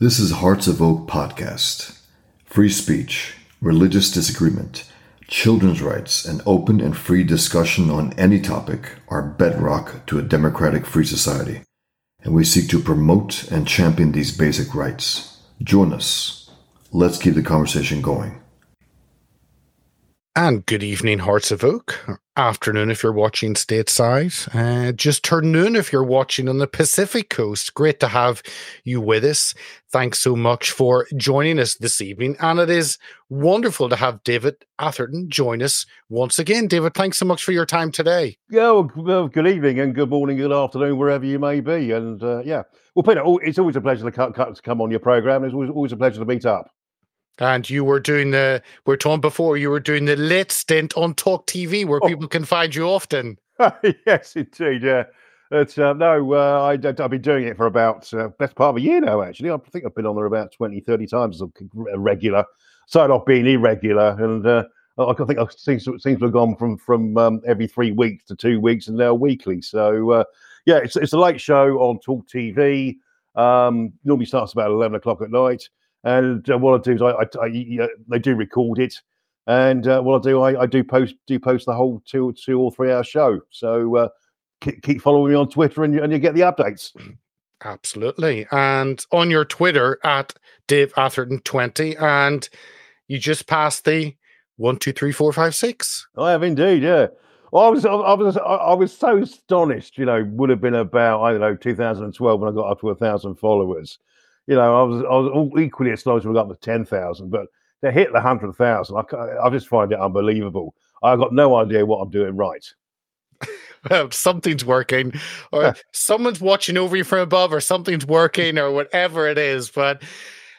This is Hearts of Oak podcast. Free speech, religious disagreement, children's rights, and open and free discussion on any topic are bedrock to a democratic free society, and we seek to promote and champion these basic rights. Join us. Let's keep the conversation going. And good evening, Hearts of Oak. Afternoon if you're watching stateside. Uh, just turn noon if you're watching on the Pacific Coast. Great to have you with us. Thanks so much for joining us this evening. And it is wonderful to have David Atherton join us once again. David, thanks so much for your time today. Yeah, well, good evening and good morning, good afternoon, wherever you may be. And uh, yeah, well, Peter, it's always a pleasure to come on your program. It's always, always a pleasure to meet up. And you were doing the, we are talking before, you were doing the late stint on Talk TV where oh. people can find you often. yes, indeed. Yeah. It's, uh, no, uh, I, have been doing it for about uh, best part of a year now, actually. I think I've been on there about 20, 30 times as a regular. Started off being irregular, and uh, I think it seems, seems to have gone from from um, every three weeks to two weeks and now weekly. So, uh, yeah, it's, it's a late show on Talk TV. Um, normally starts about 11 o'clock at night. And uh, what I do is I, I, I, they do record it, and uh, what I do I, I, do post do post the whole two two or three hour show. So uh, keep, keep, following me on Twitter, and you, and you get the updates. Absolutely, and on your Twitter at Dave Atherton twenty, and you just passed the one two three four five six. I have indeed, yeah. I was, I was, I was so astonished. You know, would have been about I don't know 2012 when I got up to a thousand followers you know, I was I was oh, equally astonished when we got to ten thousand, but to hit the hundred thousand, I, I just find it unbelievable. I've got no idea what I'm doing right. well, something's working, or someone's watching over you from above, or something's working, or whatever it is. But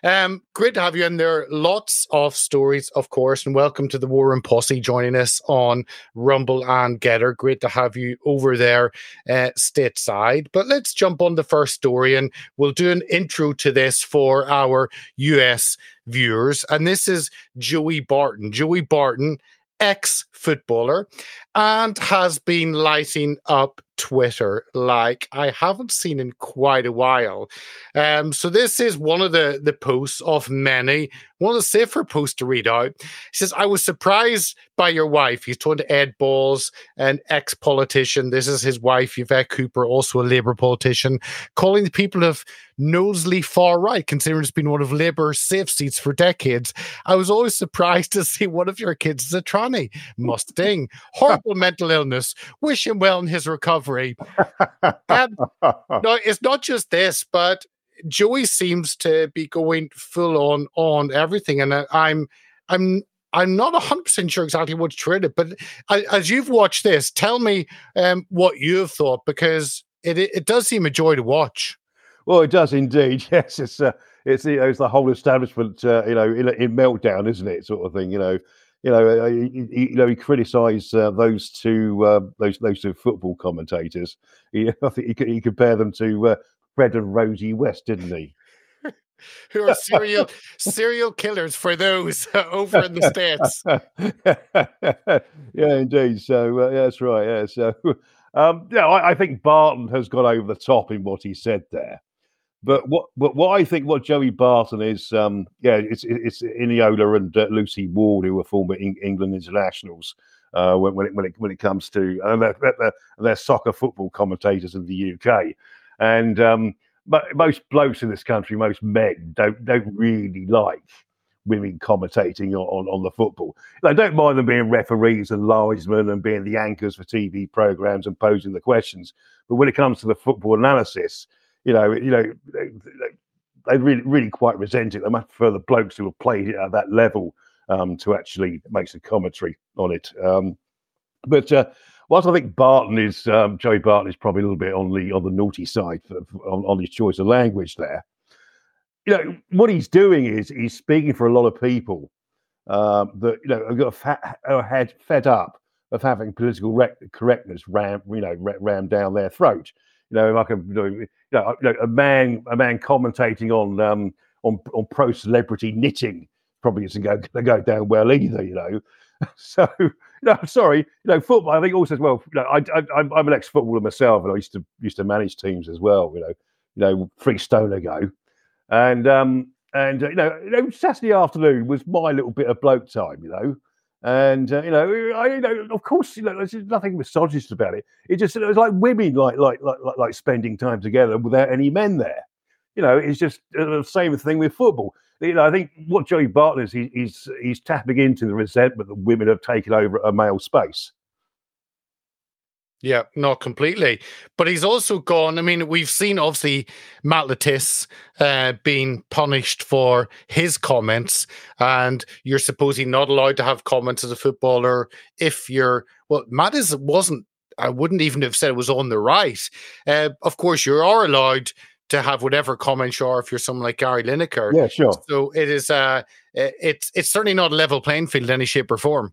um, great to have you in there. Lots of stories, of course, and welcome to the War Room Posse joining us on Rumble and GETTR. Great to have you over there uh, stateside. But let's jump on the first story and we'll do an intro to this for our US viewers. And this is Joey Barton. Joey Barton ex footballer and has been lighting up Twitter like I haven't seen in quite a while. Um, so this is one of the the posts of many. One of the safer posts to read out. He says, "I was surprised by your wife." He's talking to Ed Balls, an ex-politician. This is his wife, Yvette Cooper, also a Labour politician, calling the people of Knowsley far right, considering it's been one of Labour's safe seats for decades. I was always surprised to see one of your kids is a tranny. Must. Horrible mental illness. Wish him well in his recovery um, no, it's not just this, but Joey seems to be going full on on everything, and I'm I'm I'm not 100% sure exactly what's triggered but as you've watched this, tell me um, what you've thought because it, it, it does seem a joy to watch. Well, it does indeed. Yes, it's uh, it's you know, it's the whole establishment, uh, you know, in, in, meltdown, isn't it? Sort of thing, you know you know, you, you know, he criticised uh, those two uh, those those two football commentators. He, I think he, he compared them to uh, Fred and Rosie West, didn't he? Who are serial serial killers for those over in the states? yeah, indeed. So uh, yeah, that's right. Yeah, so um, yeah, I, I think Barton has gone over the top in what he said there. But what, but what I think, what Joey Barton is, um, yeah, it's it's Iniesta and uh, Lucy Ward who are former England internationals. Uh, when, when, it, when it when it comes to and they're, they're, they're soccer football commentators in the UK, and um, but most blokes in this country, most men don't don't really like women commentating on, on, on, the football. They don't mind them being referees and linesmen and being the anchors for TV programs and posing the questions. But when it comes to the football analysis, you know, you know, they, they really, really quite resent it. They much prefer the blokes who have played it at that level um, to actually make some commentary on it. Um, but uh, whilst I think Barton is um, Joey Barton is probably a little bit on the on the naughty side for, for, on, on his choice of language there. You know what he's doing is he's speaking for a lot of people um, that you know have got fat, head fed up of having political rec- correctness ram you know rammed down their throat. You know, a you know, a man a man commentating on um, on on pro celebrity knitting probably isn't going to go down well either. You know, so no, sorry, you know, football. I think also as well. You know, I, I I'm an ex footballer myself, and I used to used to manage teams as well. You know, you know, three stone ago. And um, and uh, you know, Saturday afternoon was my little bit of bloke time, you know. And uh, you know, I, you know, of course, you know, there's nothing misogynist about it. It just it was like women like like like like spending time together without any men there. You know, it's just uh, the same thing with football. You know, I think what Joey Barton is, he, he's he's tapping into the resentment that women have taken over a male space. Yeah, not completely. But he's also gone. I mean, we've seen obviously Matt Le uh, being punished for his comments, and you're supposedly not allowed to have comments as a footballer if you're. Well, Matt is wasn't. I wouldn't even have said it was on the right. Uh, of course, you are allowed to have whatever comments you are if you're someone like Gary Lineker. Yeah, sure. So it is. Uh, it's it's certainly not a level playing field in any shape or form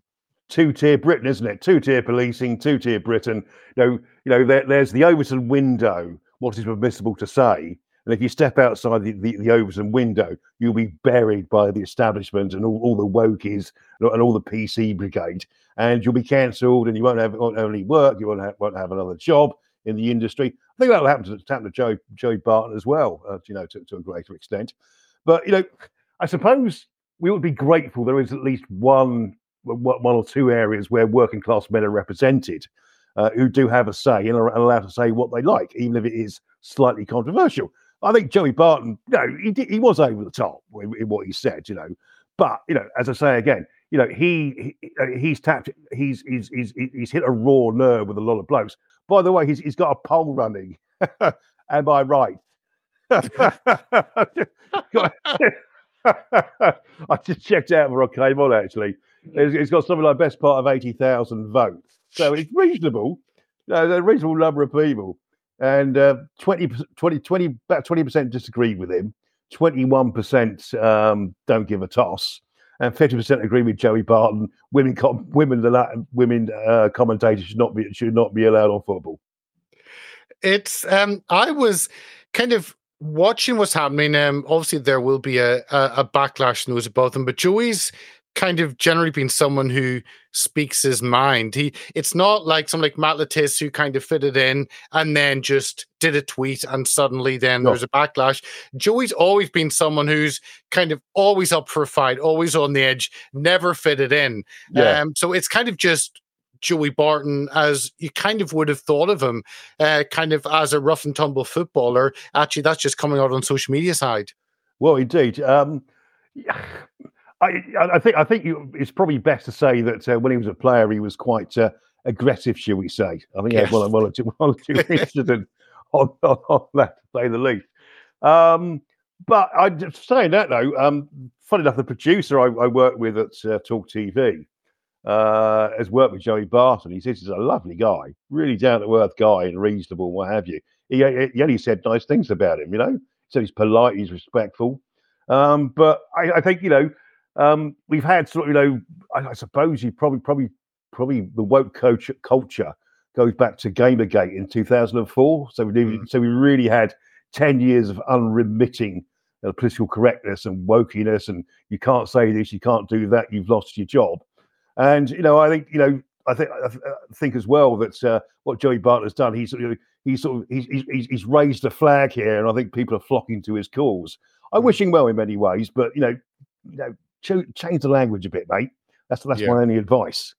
two tier Britain, isn't it? Two tier policing, two tier Britain. You know, you know, there, there's the Overton window. What is permissible to say? And if you step outside the, the, the Overton window, you'll be buried by the establishment and all, all the wokies and all the PC brigade, and you'll be cancelled, and you won't have won't only work, you won't have, won't have another job in the industry. I think that'll happen to happen to Joe Joe Barton as well, uh, you know, to, to a greater extent. But you know, I suppose we would be grateful there is at least one one or two areas where working class men are represented uh, who do have a say and are allowed to say what they like, even if it is slightly controversial. I think Joey Barton, you know, he, he was over the top in, in, what he said, you know. But you know, as I say again, you know, he, he uh, he's tapped, he's he's he's he's hit a raw nerve with a lot of blokes. By the way, he's he's got a poll running. Am I right? I just checked out before I came on actually. It's got something like best part of 80,000 votes. So it's reasonable. There's a reasonable number of people. And uh, 20, 20, 20, about 20% disagree with him. 21% um, don't give a toss. And 50% agree with Joey Barton. Women, com- women, the Latin, women uh, commentators should not be should not be allowed on football. It's um, I was kind of watching what's happening. Um, obviously there will be a, a, a backlash news about them, but Joey's kind of generally been someone who speaks his mind. He it's not like someone like Matt Le Tiss who kind of fitted in and then just did a tweet and suddenly then no. there's a backlash. Joey's always been someone who's kind of always up for a fight, always on the edge, never fitted in. Yeah. Um, so it's kind of just Joey Barton as you kind of would have thought of him, uh, kind of as a rough and tumble footballer. Actually, that's just coming out on social media side. Well, indeed. Um, I, I think I think you, it's probably best to say that uh, when he was a player, he was quite uh, aggressive, shall we say? I think yes. he had one, one or two, one or two incidents on, on, on, that, to say the least. Um, but I just saying that though, um, funny enough, the producer I, I worked with at uh, Talk TV uh, has worked with Joey Barton. He says he's a lovely guy, really down to earth guy and reasonable, what have you. He, he only said nice things about him, you know. He said he's polite, he's respectful. Um, but I, I think you know um, we've had sort of, you know, I, I, suppose you probably, probably, probably the woke coach culture goes back to Gamergate in 2004. So we, mm. so we really had 10 years of unremitting uh, political correctness and wokiness, and you can't say this, you can't do that, you've lost your job. And you know, I think you know, I think I think as well that uh, what Joey Barton has done, he's sort of he's sort of he's, he's, he's raised a flag here, and I think people are flocking to his cause. I mm. wish him well in many ways, but you know, you know, ch- change the language a bit, mate. That's that's yeah. my only advice.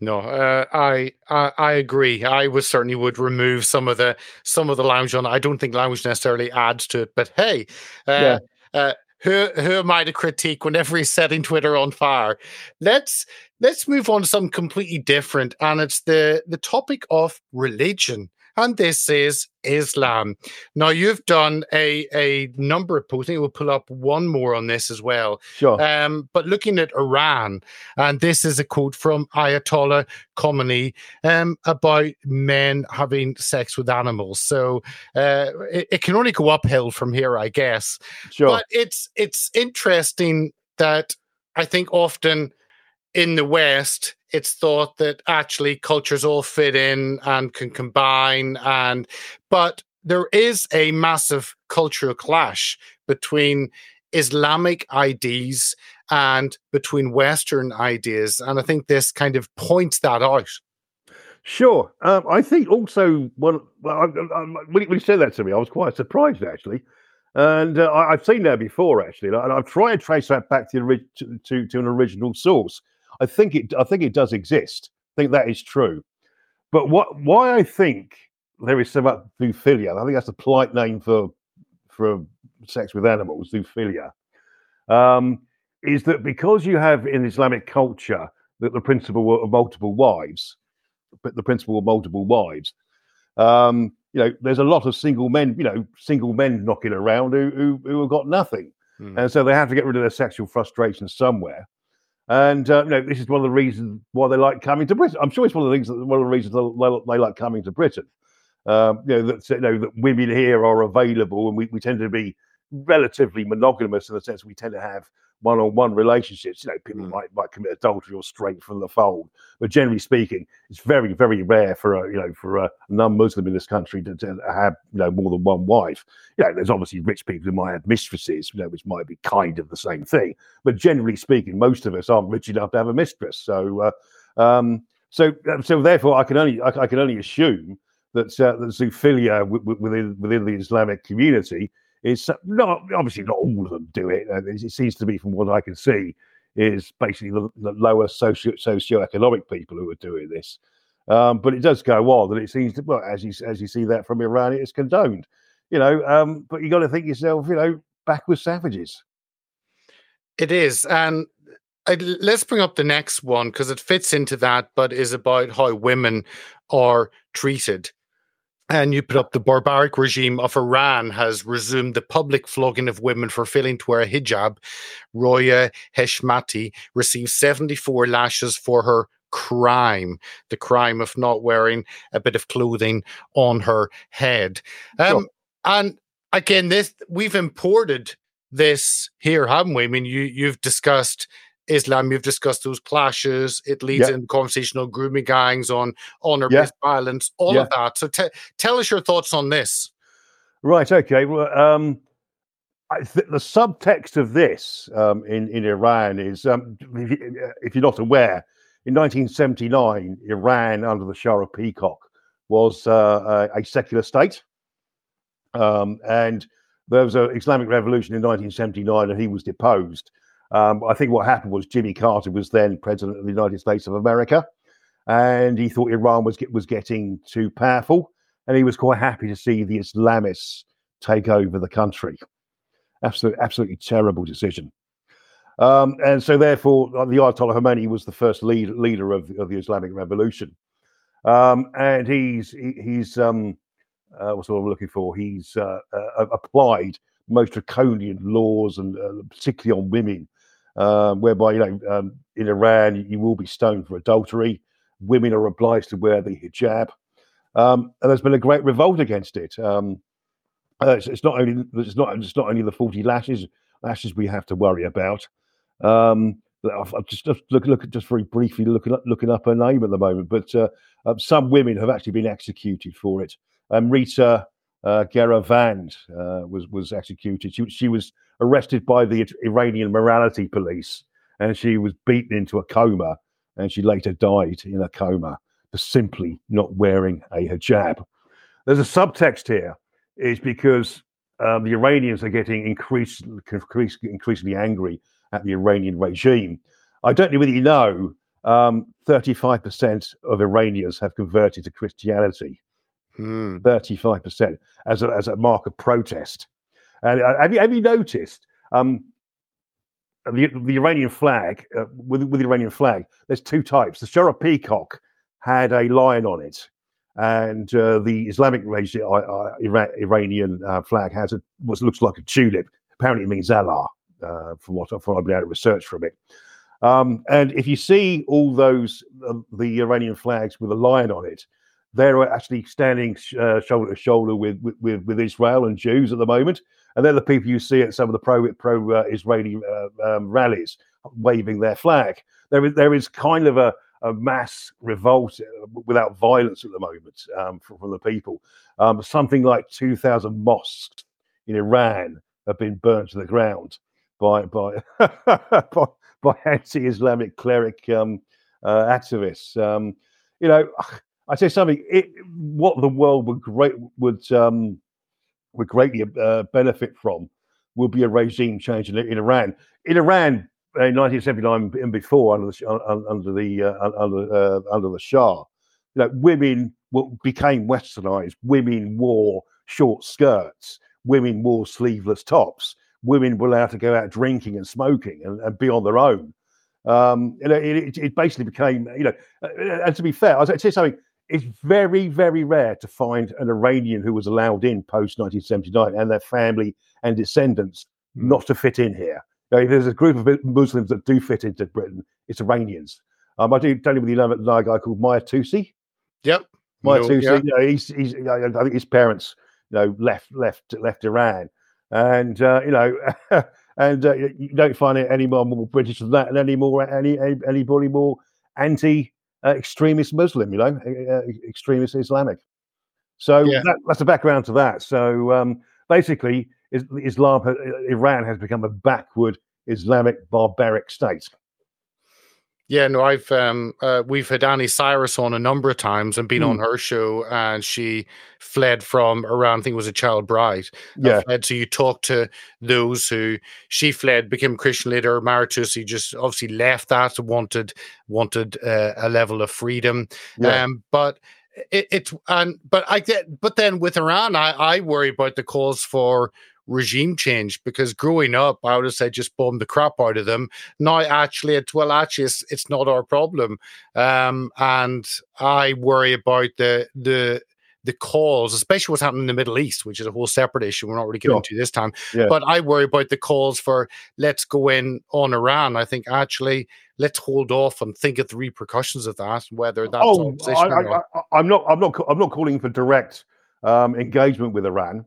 No, uh, I, I I agree. I would certainly would remove some of the some of the language on. I don't think language necessarily adds to it, but hey, uh, yeah. uh, who who am I to critique whenever he's setting Twitter on fire? Let's let's move on to something completely different, and it's the the topic of religion and this is Islam. Now, you've done a, a number of posts. I think we'll pull up one more on this as well. Sure. Um, but looking at Iran, and this is a quote from Ayatollah Khomeini um, about men having sex with animals. So uh, it, it can only go uphill from here, I guess. Sure. But it's it's interesting that I think often in the West, it's thought that actually cultures all fit in and can combine and but there is a massive cultural clash between Islamic ideas and between Western ideas. And I think this kind of points that out. Sure. Um, I think also, well, I, I, when, you said that to me, I was quite surprised actually. And uh, I, have seen that before, actually, and I've tried to trace that back to, to, to an original source. I think it I think it does exist. I think that is true. But what why I think there is so much zoophilia, I think that's a polite name for for sex with animals, zoophilia, um, is that because you have in Islamic culture that the principle of multiple wives, but the principle of multiple wives, um, you know, there's a lot of single men, you know, single men knocking around who who, who have got nothing, mm. and so they have to get rid of their sexual frustration somewhere. And uh, you know, this is one of the reasons why they like coming to Britain. I'm sure it's one of the things, one of the reasons they, they like coming to Britain. Um, you know that you know that women here are available, and we, we tend to be relatively monogamous in the sense we tend to have one-on-one relationships. You know, people mm. might might commit adultery or straight from the fold, but generally speaking, it's very very rare for a you know for a non-Muslim in this country to, to have you know more than one wife. You know, there's obviously rich people who might have mistresses, you know, which might be kind of the same thing. But generally speaking, most of us aren't rich enough to have a mistress. So, uh, um, so uh, so therefore, I can only I, I can only assume that uh, that zoophilia w- w- within within the Islamic community is not obviously not all of them do it. It seems to be, from what I can see, is basically the, the lower socio socioeconomic people who are doing this. Um, but it does go on, and it seems to well, as you as you see that from Iran, it's condoned. You know, um, but you got to think yourself, you know, back with savages. It is, and I, let's bring up the next one because it fits into that, but is about how women are treated and you put up the barbaric regime of Iran has resumed the public flogging of women for failing to wear a hijab. Roya Heshmati received 74 lashes for her crime, the crime of not wearing a bit of clothing on her head. Um, sure. And again, this we've imported this here, haven't we? I mean, you you've discussed Islam, you've discussed those clashes. It leads yeah. into conversational grooming gangs on honor based yeah. violence, all yeah. of that. So tell us your thoughts on this. Right. Okay. Well, um, th- the subtext of this um, in, in Iran is um, if you're not aware, in 1979, Iran, under the Shah of Peacock, was uh, a, a, secular state. Um, and there was an Islamic revolution in 1979, and he was deposed. Um, I think what happened was Jimmy Carter was then president of the United States of America, and he thought Iran was was getting too powerful, and he was quite happy to see the Islamists take over the country. Absolutely, absolutely terrible decision. Um, and so, therefore, uh, the Ayatollah Khomeini was the first lead, leader of, of the Islamic Revolution, um, and he's he, he's um, uh, what's what I'm looking for? He's uh, uh, applied most draconian laws, and uh, particularly on women, um, whereby you know um, in Iran you will be stoned for adultery. Women are obliged to wear the hijab, um, and there's been a great revolt against it. Um, uh, it's, it's, not only it's not it's not only the forty lashes lashes we have to worry about. Um, I've, I've just, look look just very briefly looking up looking up her name at the moment, but uh, uh, some women have actually been executed for it. Um, Rita uh, Geravand uh, was was executed. She, she was arrested by the Iranian morality police, and she was beaten into a coma, and she later died in a coma for simply not wearing a hijab. There's a subtext here, is because um, the Iranians are getting increasingly, increasingly angry at the Iranian regime. I don't know whether you know, um, 35% of Iranians have converted to Christianity. Mm. 35% as a, as a mark of protest. And uh, have you have you noticed um, the the Iranian flag uh, with with the Iranian flag? There's two types. The Shah Peacock had a lion on it, and uh, the Islamic uh, uh Iranian uh, flag has a what looks like a tulip. Apparently, it means Allah. Uh, from what, from what I've been able to research from it. Um, and if you see all those the Iranian flags with a lion on it, they're actually standing uh, shoulder to shoulder with, with, with Israel and Jews at the moment, and they're the people you see at some of the pro pro uh, Israeli uh, um, rallies waving their flag. There is there is kind of a, a mass revolt uh, without violence at the moment um, from, from, the people. Um, something like two thousand mosques in Iran have been burnt to the ground by by by, by anti-Islamic cleric um, uh, activists. Um, you know I say something. It, what the world would great would um, would greatly uh, benefit from will be a regime change in, in Iran. In Iran, in 1979 and before, under the under the uh, under uh, under the Shah, you know, women became westernized. Women wore short skirts. Women wore sleeveless tops. Women were allowed to go out drinking and smoking and, and be on their own. Um, you know, it, it, basically became, you know, uh, and to be fair, I'll say something. It's very, very rare to find an Iranian who was allowed in post 1979 and their family and descendants mm. not to fit in here. You know, there's a group of Muslims that do fit into Britain. It's Iranians. Um, I do tell you, with you know, a guy called Mahyar Tousi. Yep. Mahyar no, Tousi. Yeah. You know, he's, he's, I think his parents, you know, left left left Iran, and uh, you know, and uh, you don't find it any more, more British than that, and any more any, any anybody more anti uh, extremist Muslim, you know, uh, extremist Islamic. So yeah. that, that's the background to that. So um, basically, Islam, uh, Iran has become a backward Islamic barbaric state. Yeah, no, I've um, uh, we've had Annie Cyrus on a number of times and been mm. on hmm. her show, and she fled from Iran. I think it was a child bride. Yeah. Fled. So you talk to those who she fled, became a Christian later, married to. So he just obviously left that, wanted wanted uh, a level of freedom. Yeah. Um, but it, it's and but I get but then with Iran, I I worry about the calls for regime change because growing up, I would have said just bomb the crap out of them. Now, actually, it's well, actually, it's, it's not our problem, um, and I worry about the the the calls, especially what's happening in the Middle East, which is a whole separate issue. We're not really getting into this time, yeah. but I worry about the calls for let's go in on Iran. I think actually let's hold off and think of the repercussions of that, whether that's oh, I, am not, I'm not, I'm not calling for direct um, engagement with Iran.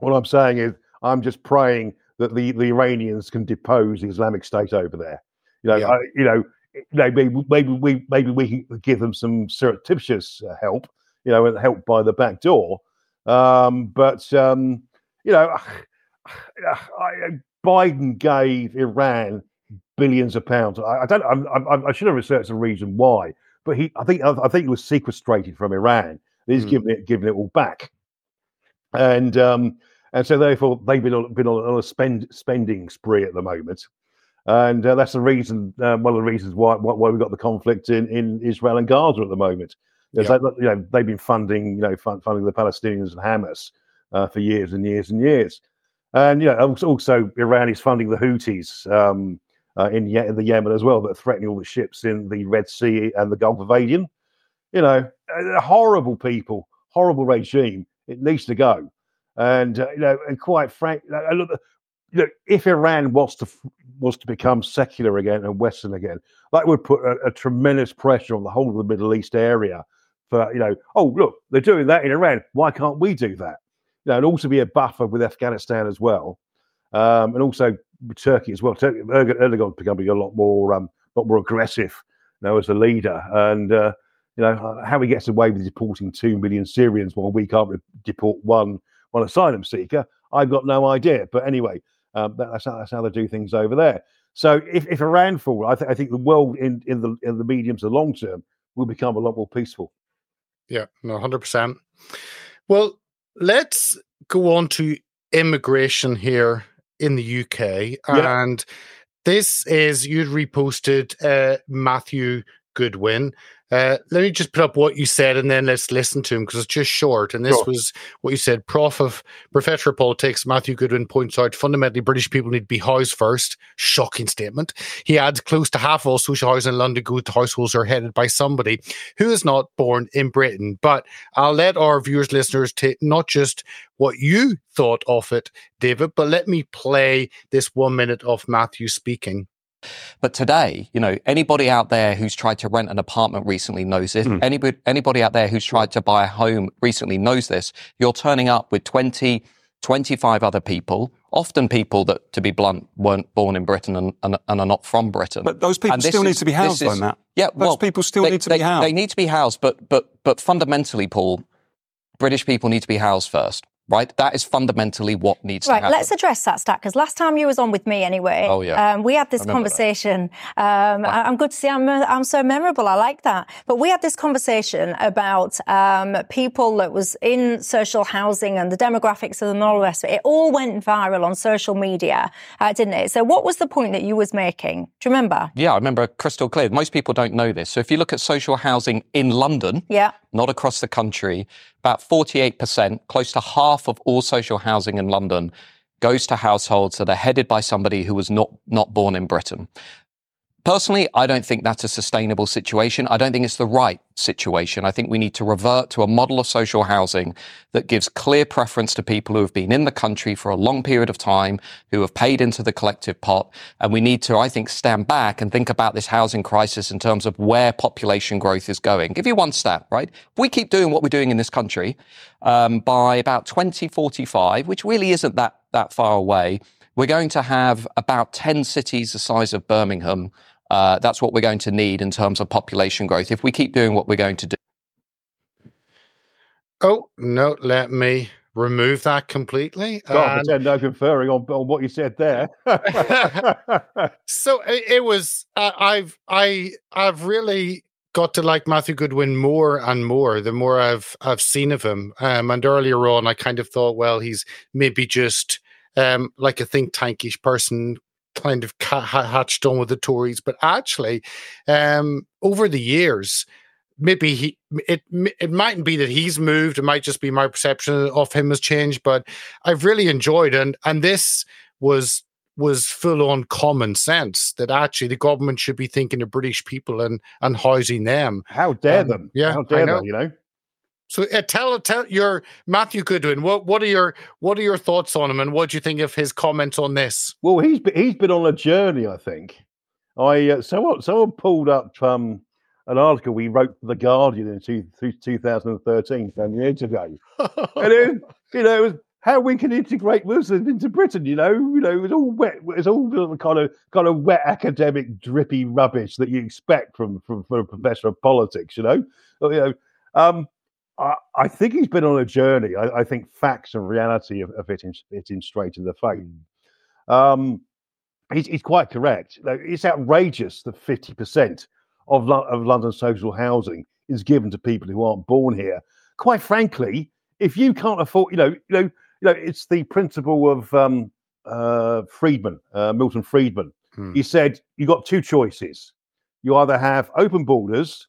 What I'm saying is, I'm just praying that the, the Iranians can depose the Islamic State over there. You know, yeah. I, you know, maybe maybe we maybe we can give them some surreptitious uh, help. You know, and help by the back door. Um, but um, you know, I, Biden gave Iran billions of pounds. I, I don't. I'm, i should have researched the reason why, but he. I think. I think he was sequestrated from Iran. He's mm. giving it, giving it all back, and um, and so therefore they've been on, been on a spend spending spree at the moment, and uh, that's the reason uh, one of the reasons why why we've got the conflict in, in Israel and Gaza at the moment. Because yep. they, you know they've been funding you know fund, funding the Palestinians and Hamas uh, for years and years and years, and you know also Iran is funding the Houthis um, uh, in, Ye- in the Yemen as well that are threatening all the ships in the Red Sea and the Gulf of Aden. You know, horrible people, horrible regime. It needs to go. And uh, you know, and quite frank, look, if Iran was to was to become secular again and Western again, that would put a, a, tremendous pressure on the whole of the Middle East area. For you know, oh look, they're doing that in Iran. Why can't we do that? You know, and also be a buffer with Afghanistan as well, um, and also Turkey as well. Turkey, Erdogan's becoming a lot more, um, lot more aggressive you now as a leader, and uh, you know how he gets away with deporting two million Syrians while we can't deport one on asylum seeker, I've got no idea. But anyway, um, that's, how, that's how they do things over there. So if, if Iran fall, I, th- I think the world in, in the in the medium to long term will become a lot more peaceful. Yeah, no, hundred percent. Well, let's go on to immigration here in the UK, yeah. and this is you'd reposted uh, Matthew Goodwin, uh, let me just put up what you said and then let's listen to him because it's just short. And this sure. was what you said. Prof of Professor of Politics, Matthew Goodwin points out fundamentally British people need to be housed first. Shocking statement. He adds close to half of all social housing in London go to households are headed by somebody who is not born in Britain. But I'll let our viewers, listeners take not just what you thought of it, David, but let me play this one minute of Matthew speaking. But today, you know, anybody out there who's tried to rent an apartment recently knows this. Mm. Anybody, anybody out there who's tried to buy a home recently knows this. You're turning up with 20, 25 other people, often people that, to be blunt, weren't born in Britain and, and, and are not from Britain. But those people still is, need to be housed, is, though, Matt. Yeah, those well, people still they, need to they, be housed. They need to be housed, but but but fundamentally, Paul, British people need to be housed first. Right? That is fundamentally what needs right, to happen. Right, let's address that stat because last time you was on with me anyway, oh, yeah. Um, we had this conversation. Um, I'm good to see I'm, I'm so memorable. I like that. But we had this conversation about um, people that was in social housing and the demographics of and all the rest of it. It all went viral on social media, uh, didn't it? So what was the point that you was making? Do you remember? Yeah, I remember crystal clear. Most people don't know this. So if you look at social housing in London, yeah. Not across the country, about 48%, close to half of all social housing in London goes to households that are headed by somebody who was not, not born in Britain. Personally, I don't think that's a sustainable situation. I don't think it's the right situation. I think we need to revert to a model of social housing that gives clear preference to people who have been in the country for a long period of time, who have paid into the collective pot. And we need to, I think, stand back and think about this housing crisis in terms of where population growth is going. Give you one stat, right? If we keep doing what we're doing in this country, um, by about 2045, which really isn't that, that far away, we're going to have about 10 cities the size of Birmingham uh, that's what we're going to need in terms of population growth if we keep doing what we're going to do. Oh, no, let me remove that completely. God, and... pretend no conferring on, on what you said there. so it, it was, uh, I've, I, I've really got to like Matthew Goodwin more and more the more I've I've seen of him. Um, and earlier on, I kind of thought, well, he's maybe just um, like a think tankish person kind of hatched on with the Tories, but actually, um, over the years, maybe he it it mightn't be that he's moved. It might just be my perception of him has changed. But I've really enjoyed and and this was was full on common sense that actually the government should be thinking of British people and and housing them. How dare um, them? Yeah, how dare them? You know. So uh, tell tell your Matthew Goodwin. What what are your what are your thoughts on him, and what do you think of his comments on this? Well, he's been, he's been on a journey. I think. I uh, someone someone pulled up um, an article we wrote for the Guardian in two, 2013, ten years ago, and it, you know it was how we can integrate Muslims into Britain. You know, you know, it was all wet. It's all kind of kind of wet academic drippy rubbish that you expect from from, from a professor of politics. You know, you know. Um, I, think he's been on a journey. I, I think facts and reality have, have hit, him, hit him straight in the face. Hmm. Um, he's, he's, quite correct. It's outrageous that 50% of, Lo- of London social housing is given to people who aren't born here. Quite frankly, if you can't afford, you know, you know, you know, it's the principle of um, uh, Friedman, uh, Milton Friedman. Hmm. He said you got two choices: you either have open borders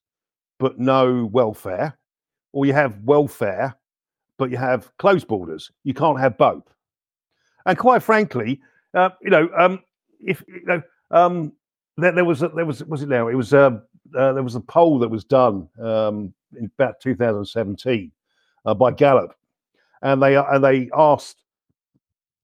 but no welfare, or you have welfare, but you have closed borders. You can't have both. And quite frankly, uh, you know, um, if you know, um, there, there, was a, there was was it now? It was uh, uh, there was a poll that was done um, in about 2017 uh, by Gallup, and they and they asked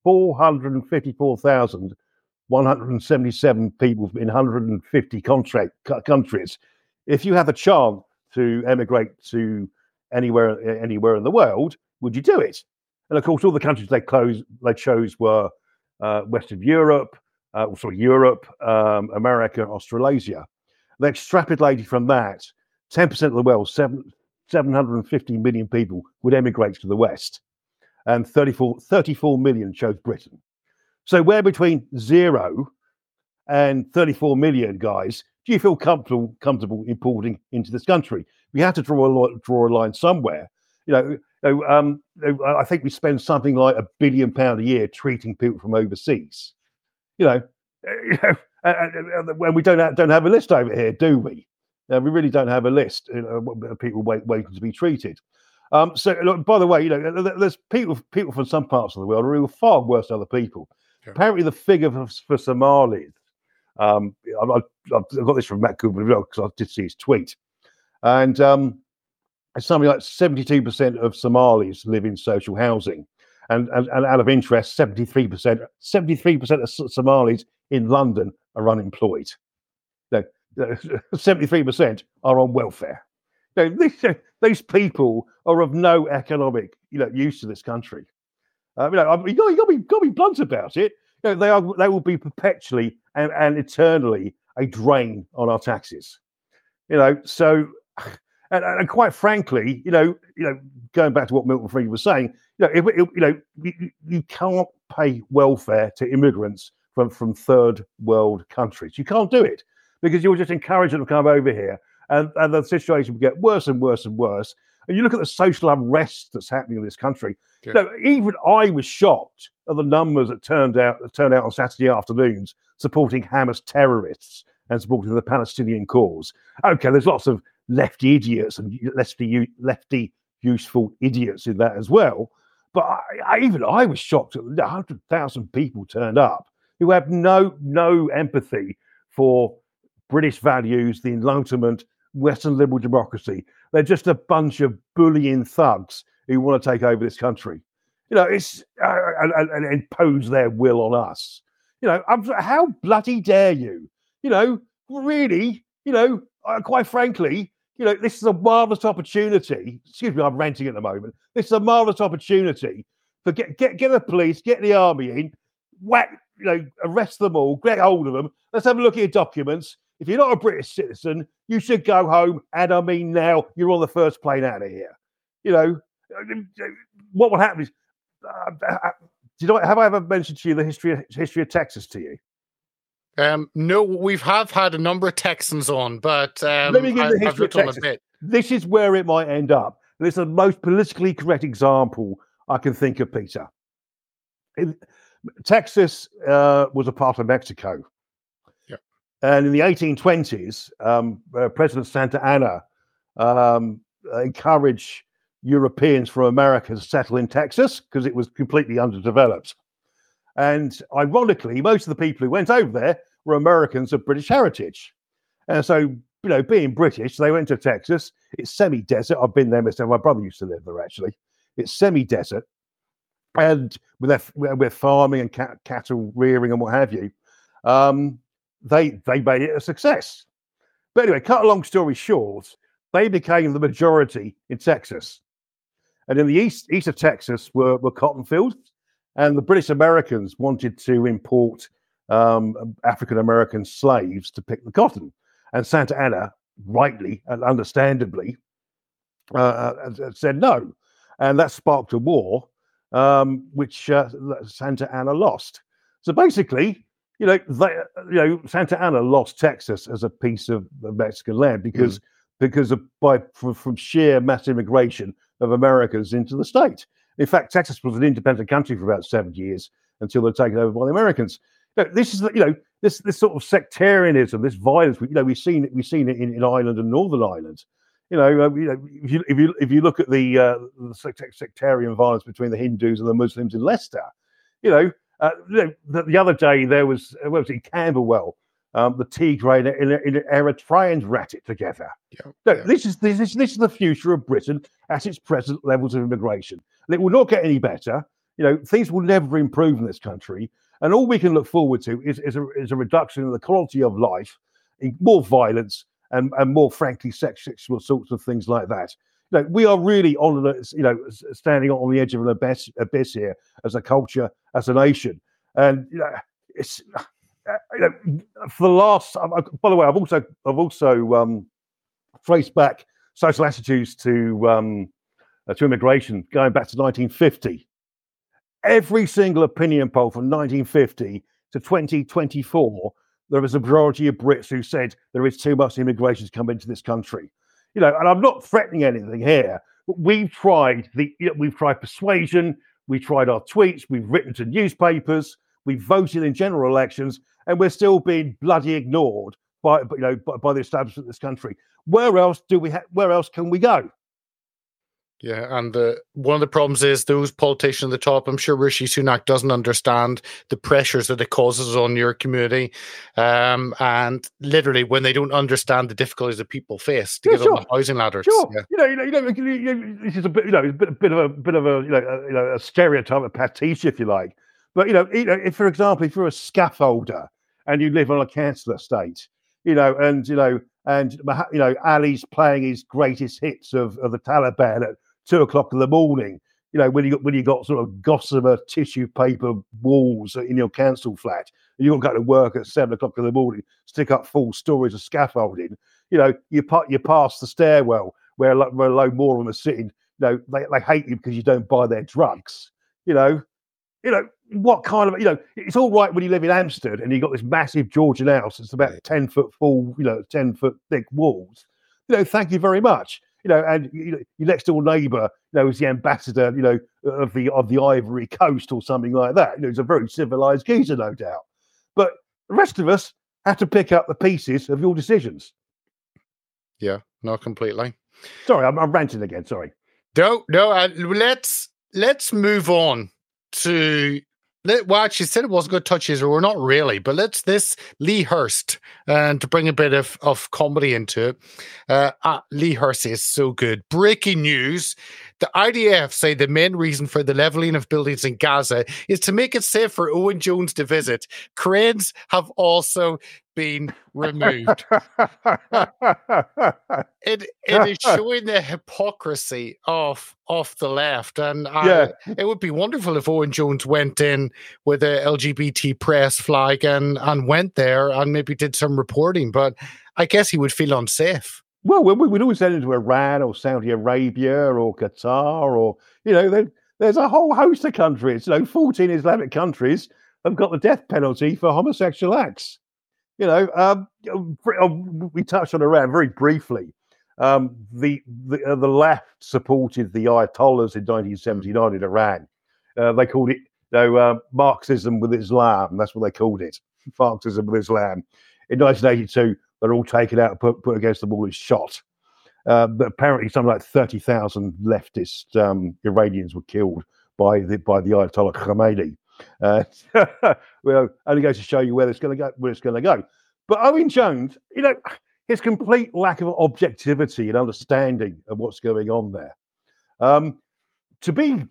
454,177 people in 150 contract countries if you have a chance to emigrate to anywhere anywhere in the world, would you do it? And of course, all the countries they closed they chose were uh, Western Europe, uh, sorry, Europe, um, America, Australasia. They extrapolated from that, 10% of the world, seven, 750 million people would emigrate to the West, and 34, 34 million chose Britain. So we're between zero and 34 million guys. Do you feel comfortable comfortable importing into this country? we had to draw a draw a line somewhere. You know, you know, um, I think we spend something like a billion pound a year treating people from overseas. You know, you know, and we don't have, don't have a list over here, do we? we really don't have a list of people wait, waiting to be treated. Um, so, look, by the way, you know, there's people people from some parts of the world who are far worse than other people. Sure. Apparently, the figure for, for Somalis, um, I, have got this from Matt Cooper because I did see his tweet. And um, something like 72% of Somalis live in social housing. And, and, and out of interest, 73%, 73% of Somalis in London are unemployed. No, 73% are on welfare. Now, these, these people are of no economic you know, use to this country. Uh, you know, you got to be blunt about it. You know, they are they will be perpetually and, and eternally a drain on our taxes. You know, so And, and, quite frankly, you know, you know, going back to what Milton Friedman was saying, you know, if, if, you know, you, you can't pay welfare to immigrants from from third world countries. You can't do it because you'll just encourage them to come over here, and, and the situation will get worse and worse and worse. And you look at the social unrest that's happening in this country. Know, even I was shocked at the numbers that turned out that turned out on Saturday afternoons supporting Hamas terrorists and supporting the Palestinian cause. Okay, there's lots of lefty idiots and lefty lefty useful idiots in that as well. But I, I, even I was shocked that 100,000 people turned up who have no no empathy for British values, the Enlightenment, Western liberal democracy. They're just a bunch of bullying thugs who want to take over this country. You know, it's uh, and, and impose their will on us. You know, I'm, how bloody dare you? You know, really, you know, uh, quite frankly, you know, this is a marvelous opportunity. Excuse me, I'm ranting at the moment. This is a marvelous opportunity for get get get the police, get the army in, whack, you know, arrest them all, get hold of them. Let's have a look at your documents. If you're not a British citizen, you should go home. And I mean, now you're on the first plane out of here. You know, what will happen is, uh, uh, you know, have I ever mentioned to you the history history of Texas to you? Um, no, we've have had a number of Texans on, but um, let me give the history of Texas. This is where it might end up. This is the most politically correct example I can think of, Peter. In, Texas uh, was a part of Mexico. And in the 1820s, um, uh, President Santa Anna um, encouraged Europeans from America to settle in Texas because it was completely underdeveloped. And ironically, most of the people who went over there were Americans of British heritage. And so, you know, being British, they went to Texas. It's semi desert. I've been there myself. My brother used to live there, actually. It's semi desert. And with their, with farming and cat, cattle rearing and what have you, um, they, they made it a success. But anyway, cut a long story short, they became the majority in Texas. And in the east, east of Texas were, were cotton fields. And the British Americans wanted to import um, African American slaves to pick the cotton. And Santa Anna, rightly and understandably, uh, uh said no. And that sparked a war, um, which uh, Santa Anna lost. So basically, you know, they, you know, Santa Anna lost Texas as a piece of Mexican land because mm. because of by from, from sheer mass immigration of Americans into the state. In fact, Texas was an independent country for about seven years until they were taken over by the Americans. Now, this is, you know, this this sort of sectarianism, this violence. You know, we've seen it. We've seen it in, in Ireland and Northern Ireland. You know, uh, you know, if you if you if you look at the, uh, the sectarian violence between the Hindus and the Muslims in Leicester, you know, uh, the, the, other day there was uh, what was it Camberwell, um, the Tigray and, and Eritreans rat it together. Yeah, no, yeah. this is this is this is the future of Britain at its present levels of immigration. And it will not get any better. You know, things will never improve in this country. And all we can look forward to is, is, a, is a reduction in the quality of life, more violence, and, and more frankly, sexual sorts of things like that. You know, we are really on the, you know, standing on the edge of an abyss, abyss here as a culture, as a nation. And you know, it's uh, you know, for the last. By the way, I've also I've also um, traced back social attitudes to um, uh, to immigration going back to 1950 every single opinion poll from 1950 to 2024, there was a majority of Brits who said there is too much immigration to come into this country. You know, and I'm not threatening anything here, but we've tried the you know, we've tried persuasion, we tried our tweets, we've written to newspapers, we've voted in general elections, and we're still being bloody ignored by you know by, by the establishment of this country. Where else do we ha- where else can we go? Yeah, and the, one of the problems is those politicians at the top. I'm sure Rishi Sunak doesn't understand the pressures that it causes on your community, um, and literally when they don't understand the difficulties that people face to yeah, give sure. them the housing ladders. Sure, yeah. you know, you know, you know, you know, this is a bit, you know, a bit, a bit of a bit of a, you know, a, you know, a stereotype, a pastiche, if you like. But you know, you know, if, for example, if you're a scaffolder and you live on a council estate, you know, and you know, and you know, Ali's playing his greatest hits of, of the Taliban at two o'clock in the morning. You know, when you got when you got sort of gossamer tissue paper walls in your council flat, and you got to go to work at seven o'clock in the morning, stick up full stories of scaffolding. You know, you you pass the stairwell where where a load more of them are sitting. You know, they, they hate you because you don't buy their drugs. You know, you know what kind of you know it's all right when you live in Amsterdam and you've got this massive Georgian house. It's about ten foot full, you know, ten foot thick walls. You know, thank you very much. You know, and you know, your next door neighbour, you know, is the ambassador, you know, of the of the Ivory Coast or something like that. You know, he's a very civilized geezer, no doubt. But the rest of us have to pick up the pieces of your decisions. Yeah, not completely. Sorry, I'm, I'm ranting again. Sorry. No, no. Uh, let's let's move on to well, actually said it wasn't going to touch Israel. We're not really, but let's this Lee Hurst and to bring a bit of, of comedy into it. Uh, uh, Lee Hurst is so good. Breaking news: the IDF say the main reason for the leveling of buildings in Gaza is to make it safe for Owen Jones to visit. Cranes have also been removed. it it is showing the hypocrisy of of the left, and I, yeah. it would be wonderful if Owen Jones went in with a LGBT press flag and and went there and maybe did some reporting, but I guess he would feel unsafe. Well, we would always him to Iran or Saudi Arabia or Qatar or you know there, there's a whole host of countries. You know, 14 Islamic countries have got the death penalty for homosexual acts. You know, um, uh, we touched on Iran very briefly. Um, the the, uh, the left supported the Ayatollahs in 1979 in Iran. Uh, they called it you know, uh, Marxism with Islam. That's what they called it. Marxism with Islam. In 1982, they're all taken out and put, put against the wall and shot. Uh, but apparently, something like 30,000 leftist um, Iranians were killed by the by the Ayatollah Khomeini. Uh, well, only goes to show you where it's going to go. Where it's going to go. But Owen Jones, you know, his complete lack of objectivity and understanding of what's going on there. Um, to be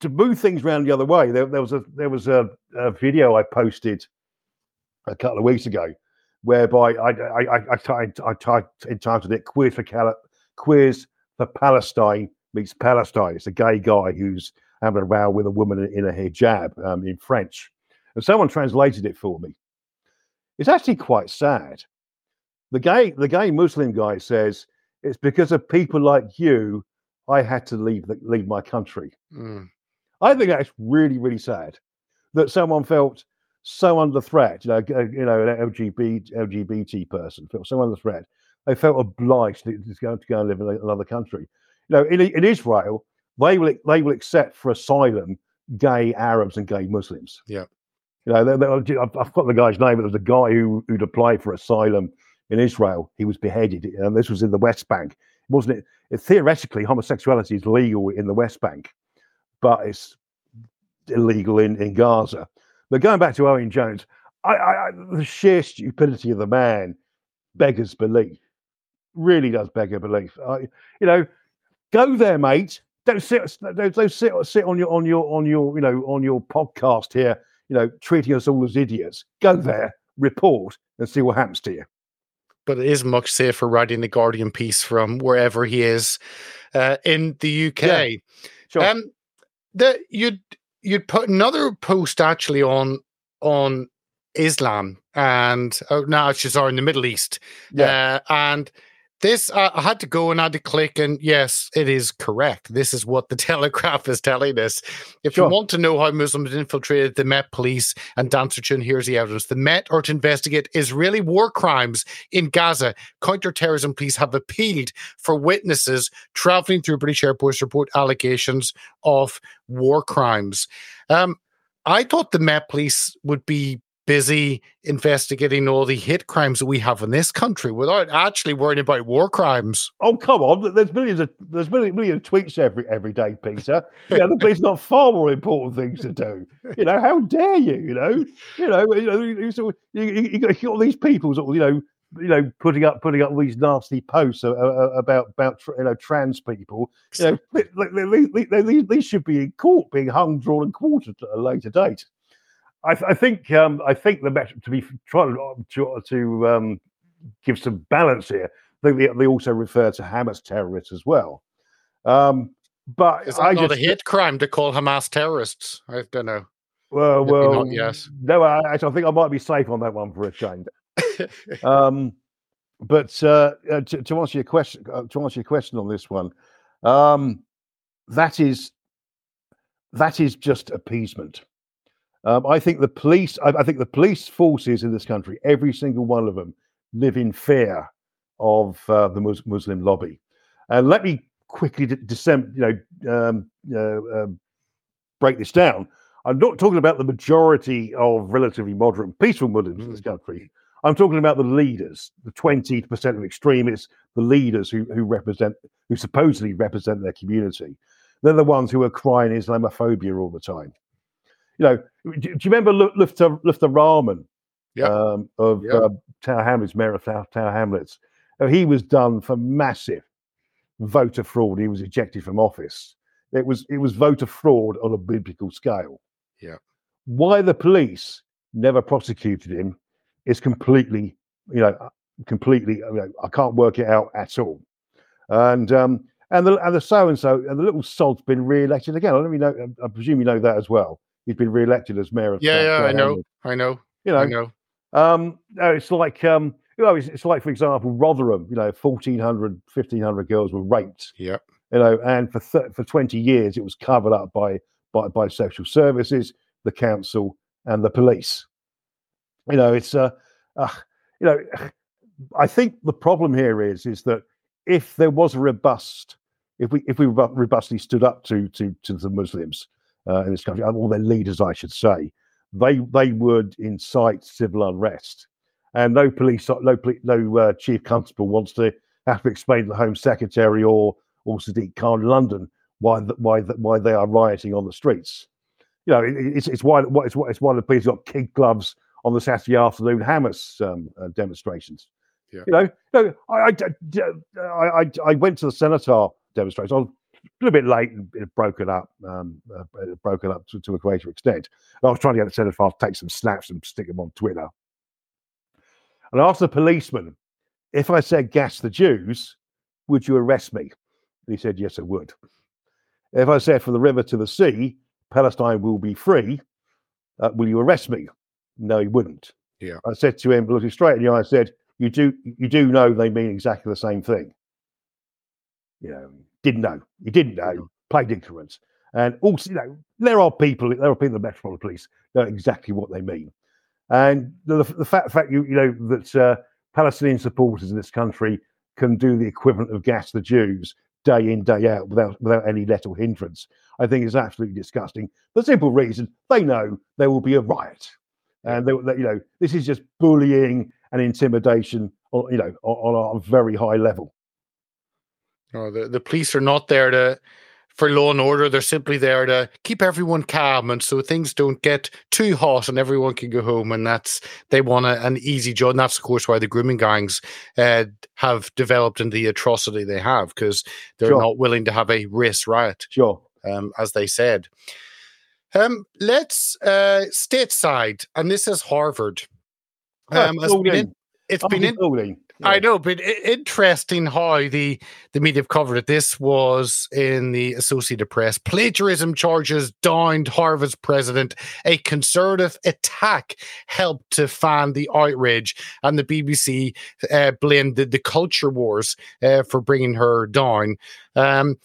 to move things around the other way, there, there was a there was a, a, video I posted a couple of weeks ago, whereby I I I, I, I, I entitled it "Queers for Cal- Queers for Palestine meets Palestine." It's a gay guy who's having a row with a woman in a hijab um, in French, and someone translated it for me. It's actually quite sad. The gay, the gay Muslim guy says it's because of people like you I had to leave the, leave my country. Mm. I think that's really, really sad that someone felt so under threat. You know, uh, you know, an LGBT LGBT person felt so under threat. They felt obliged to, to go to go and live in another country. You know, in, in Israel, they will they will accept for asylum gay Arabs and gay Muslims. Yeah. You know, they, they, I've, I've got the guy's name. But there was a guy who who'd applied for asylum in Israel. He was beheaded, and this was in the West Bank. Wasn't it? it theoretically, homosexuality is legal in the West Bank, but it's illegal in, in Gaza. But going back to Owen Jones, I, I, the sheer stupidity of the man beggars belief. Really does beggar belief. I, you know, go there, mate. Don't sit. Don't, don't sit. Sit on your on your on your you know on your podcast here. You know, treating us all as idiots. Go there, report, and see what happens to you. But it is much safer writing the Guardian piece from wherever he is uh, in the UK. Yeah, sure. Um, the you'd you'd put another post actually on on Islam and oh, no, she's in the Middle East. Yeah. Uh, and this, uh, I had to go and I had to click, and yes, it is correct. This is what the Telegraph is telling us. If sure. you want to know how Muslims infiltrated the Met Police and Dancerton, here's the evidence. The Met are to investigate Israeli war crimes in Gaza. Counterterrorism police have appealed for witnesses traveling through British airports to report allegations of war crimes. Um, I thought the Met Police would be busy investigating all the hate crimes that we have in this country without actually worrying about war crimes. Oh come on! There's millions of there's millions, millions of tweets every every day, Peter. yeah, the police got far more important things to do. You know, how dare you? You know, you know, you know, you, you, you got all these people, sort of, you know, you know, putting up putting up all these nasty posts about about you know trans people. You know, these, these should be in court, being hung, drawn, and quartered at a later date. I, I think um, I think the best to be trying to, to um, give some balance here. I think they, they, also refer to Hamas terrorists as well. Um, but is that I not just, a hate crime to call Hamas terrorists? I don't know. Well, well, yes. No, I, I think I might be safe on that one for a change. um, but uh, uh, to, to, answer your question, uh, to answer your question on this one, um, that is that is just appeasement. Um, I think the police, I, I, think the police forces in this country, every single one of them, live in fear of uh, the Mus- Muslim lobby. And let me quickly d- you know, um, uh, break this down. I'm not talking about the majority of relatively moderate, peaceful Muslims in this mm. country. I'm talking about the leaders, the 20% of extremists, the leaders who, who represent, who supposedly represent their community. They're the ones who are crying Islamophobia all the time. You know, do, do you remember Luther, Lutfur Rahman yep. um, of yep. uh, Tower Hamlets, Mayor of Tower, Tower Hamlets? Uh, he was done for massive voter fraud. He was ejected from office. It was it was voter fraud on a biblical scale. Yeah. Why the police never prosecuted him is completely, you know, completely. You know, I can't work it out at all. And um, and the and the so and so and the little salt's been re-elected again. I don't know. I presume you know that as well. He's been re-elected as mayor of. Yeah, yeah, I know, I know. You know, I know. Um, it's like um, you know, it's, it's, like for example, Rotherham. You know, 1,400, 1,500 girls were raped. Yeah. You know, and for th- for twenty years, it was covered up by by by social services, the council, and the police. You know, it's uh, uh you know, I think the problem here is is that if there was a robust, if we if we robustly stood up to to to the Muslims uh, in this country, all their leaders, I should say, they they would incite civil unrest, and no police, no no uh, chief constable wants to have to explain to the Home Secretary or or Sadiq Khan in London why the, why the, why they are rioting on the streets. You know, it, it's it's why it's why it's why the police got kid gloves on the Saturday afternoon Hamas um, uh, demonstrations. Yeah. You know, no, I, I, I, I, went to the Cenotaph demonstration. A little bit late and it broken up, um, uh, broken up to, to, a greater extent. And I was trying to get the Cenotaph to take some snaps and stick them on Twitter. And I asked the policeman, if I said gas the Jews, would you arrest me? And he said, yes, I would. If I said from the river to the sea, Palestine will be free, uh, will you arrest me? No, he wouldn't. Yeah. I said to him, looking straight in the eye, I said, you do you do know they mean exactly the same thing. You know, didn't know. He didn't know, played ignorance. And also, you know, there are people, there are people in the Metropolitan Police know exactly what they mean. And the, the fact, fact you, you know, that uh, Palestinian supporters in this country can do the equivalent of gas the Jews day in, day out without without any let or hindrance, I think is absolutely disgusting. The simple reason they know there will be a riot. And they, they, you know, this is just bullying and intimidation, you know, on, on a very high level. No, the, the police are not there to for law and order. They're simply there to keep everyone calm and so things don't get too hot and everyone can go home. And that's they want a, an easy job. And that's of course why the grooming gangs uh, have developed into the atrocity they have because they're sure. not willing to have a race riot. Sure, um, as they said. Um, let's uh, stateside, and this is Harvard. Um, it's been, in, it's been in, yeah. I know, but interesting how the the media have covered it. This was in the Associated Press. Plagiarism charges downed Harvard's president. A conservative attack helped to fan the outrage, and the BBC uh, blamed the, the culture wars uh, for bringing her down. Um,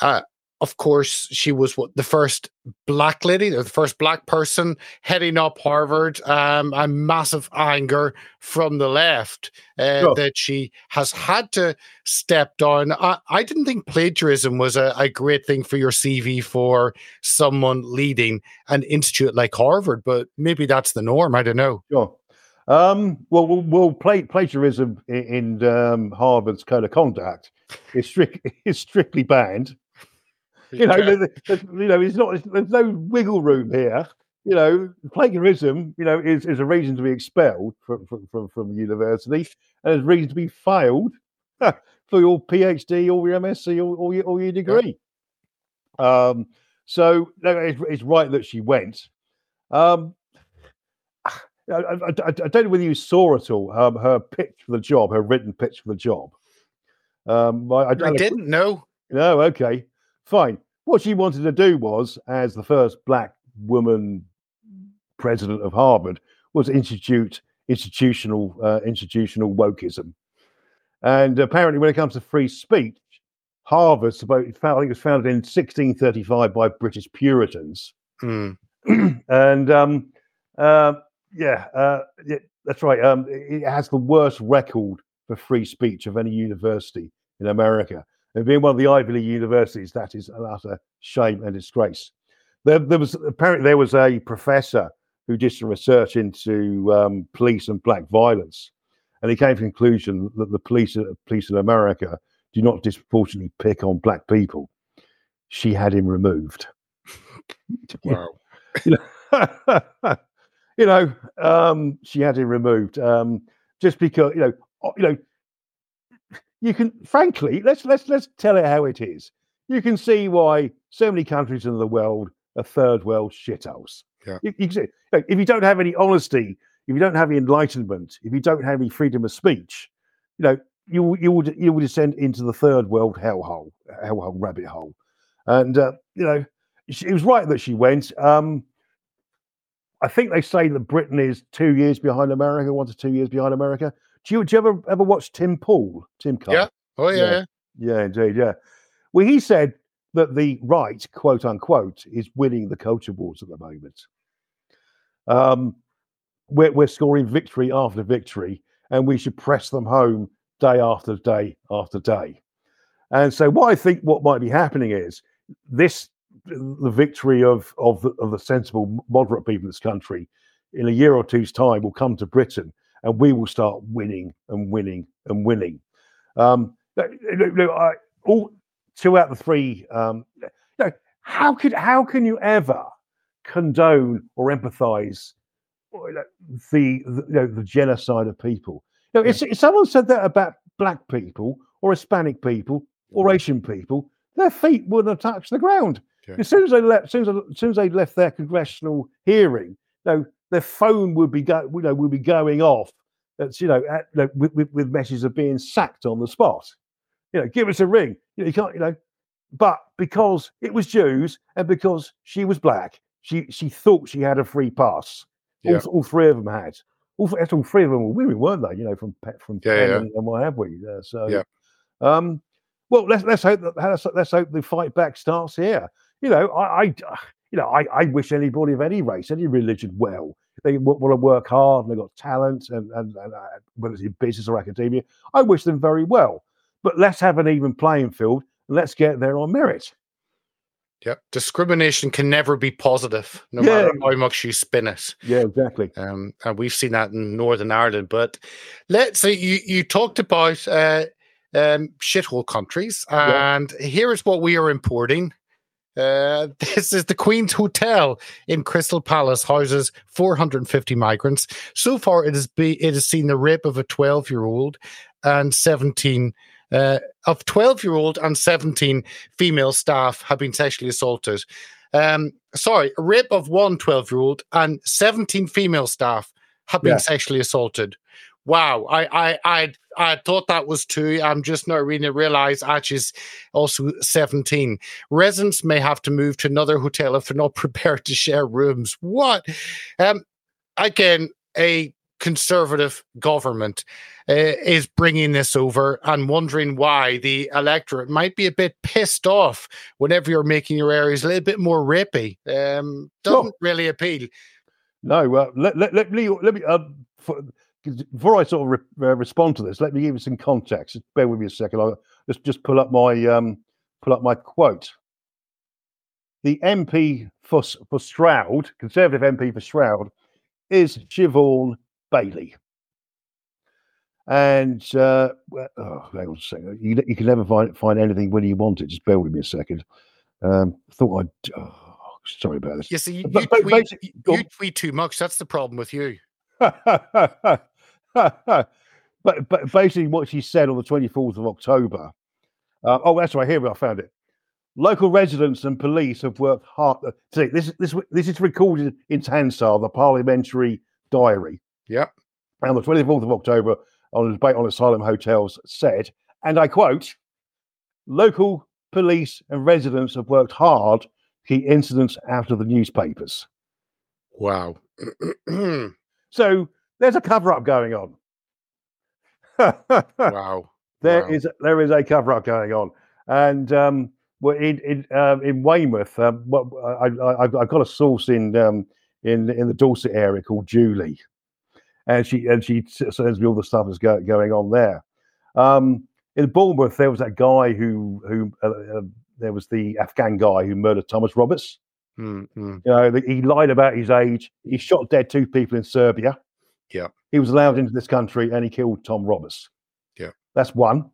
uh, of course, she was what the first black lady, or the first black person heading up Harvard. Um, a massive anger from the left uh, sure. that she has had to step down. I, I didn't think plagiarism was a, a, great thing for your CV for someone leading an institute like Harvard, but maybe that's the norm. I don't know. Sure. Um, well, well, well plagiarism in, in um, Harvard's code of conduct is, strict, is strictly banned you know, there's, there's, you know, it's not. There's no wiggle room here. You know, plagiarism, you know, is, is a reason to be expelled from from, from, from the university, and there's reason to be failed for your PhD or your MSc or, or, your, or your degree. Um, so no, it's, it's, right that she went. Um, I, I, I, don't know whether you saw at all um, her pitch for the job, her written pitch for the job. Um, I, I didn't know. No, okay. Fine. What she wanted to do was, as the first black woman president of Harvard, was institute institutional uh, institutional wokeism. And apparently, when it comes to free speech, Harvard's about, I think it was founded in 1635 by British Puritans. Mm. and um, uh, yeah, uh, yeah, that's right. Um, it has the worst record for free speech of any university in America. And being one of the Ivy League universities, that is an utter shame and disgrace. There, there was apparently there was a professor who did some research into um, police and black violence, and he came to the conclusion that the police, police in America do not disproportionately pick on black people. She had him removed. Wow. you know, you know um, she had him removed um, just because you know, you know, you can frankly let's let's let's tell it how it is. You can see why so many countries in the world are third world shitholes. Yeah. You, you see, if you don't have any honesty, if you don't have any enlightenment, if you don't have any freedom of speech, you know, you you would you would descend into the third world hellhole, hellhole rabbit hole. And uh, you know, it was right that she went. Um, I think they say that Britain is two years behind America, one to two years behind America. Do you, do you ever ever watch Tim Pool? Timcast? Yeah. Oh yeah. Yeah. Yeah, indeed. Yeah. Well, he said that the right, quote unquote, is winning the culture wars at the moment. Um, we're, we're scoring victory after victory, and we should press them home day after day after day. And so, what I think what might be happening is this the victory of of the, of the sensible moderate people in this country in a year or two's time will come to Britain and we will start winning and winning and winning. Um, look, look, I, all two out of the three. Um, you how could how can you ever condone or empathise the, the you know the genocide of people? You know, if, if someone said that about black people or Hispanic people or Asian people, their feet wouldn't have touched the ground. Yeah. As soon as they left, as soon as, as soon as they left their congressional hearing, you know, their phone would be go, you know, would be going off. That's you know, at, know with, with, with messages of being sacked on the spot. You know, give us a ring. You, know, you can't, you know, but because it was Jews and because she was black, she she thought she had a free pass. Yeah. All, all three of them had. All, all three of them were women, weren't they? You know, from from Yeah, yeah. And, what have we? Uh, so, Yeah. um, well, let's let's hope that let's, let's hope the fight back starts here. You know, I, I you know, I, I wish anybody of any race, any religion, well. They want to work hard and they've got talent, and, and, and uh, whether it's in business or academia, I wish them very well. But let's have an even playing field and let's get there on merit. Yep. Discrimination can never be positive, no Yeah. matter how much you spin it. Yeah, exactly. Um, and we've seen that in Northern Ireland. But let's say you, you talked about uh, um, shithole countries, Yeah. and here is what we are importing. Uh, this is the Queen's Hotel in Crystal Palace houses 450 migrants. So far, it has be it has seen the rape of a 12 year old and 17 uh, of 12 year old and 17 female staff have been sexually assaulted. Um, sorry, rape of one 12 year old and 17 female staff have been Yeah. sexually assaulted. Wow, I, I I I thought that was two. I'm just not really realize actually it's also 17. Residents may have to move to another hotel if they're not prepared to share rooms. What? Um, again, a conservative government uh, is bringing this over and wondering why the electorate might be a bit pissed off whenever you're making your areas a little bit more rapey. Um, doesn't really appeal. No, uh, let, let, let me let me um, for, before I sort of re- uh, respond to this, let me give you some context. Just bear with me a second. I'll just just pull up my um, pull up my quote. The MP for for Stroud, Conservative MP for Stroud, is Siobhan Baillie. And uh, oh, hang on a second. You, you can never find find anything when you want it. Just bear with me a second. Um, thought I'd. Oh, sorry about this. You see, you, you but tweet, you, you tweet too much. That's the problem with you. but but basically, what she said on the 24th of October. Uh, oh, that's right. Here we are. I found it. Local residents and police have worked hard. uh, See, this this this is recorded in Hansard, the parliamentary diary. Yep. And the 24th of October, on a debate on asylum hotels, said, and I quote: "Local police and residents have worked hard to keep incidents out of the newspapers." Wow. So there's a cover up going on. wow. There wow. is there is a cover up going on, and um, well, in in, um, in Weymouth, um, what, I, have got a source in um, in in the Dorset area called Julie, and she and she sends me all the stuff that's go, going on there. Um, in Bournemouth, there was that guy who who uh, uh, there was the Afghan guy who murdered Thomas Roberts. Mm-hmm. You know, the, he lied about his age. He shot dead two people in Serbia. Yeah, he was allowed into this country, and he killed Tom Roberts. Yeah, that's one.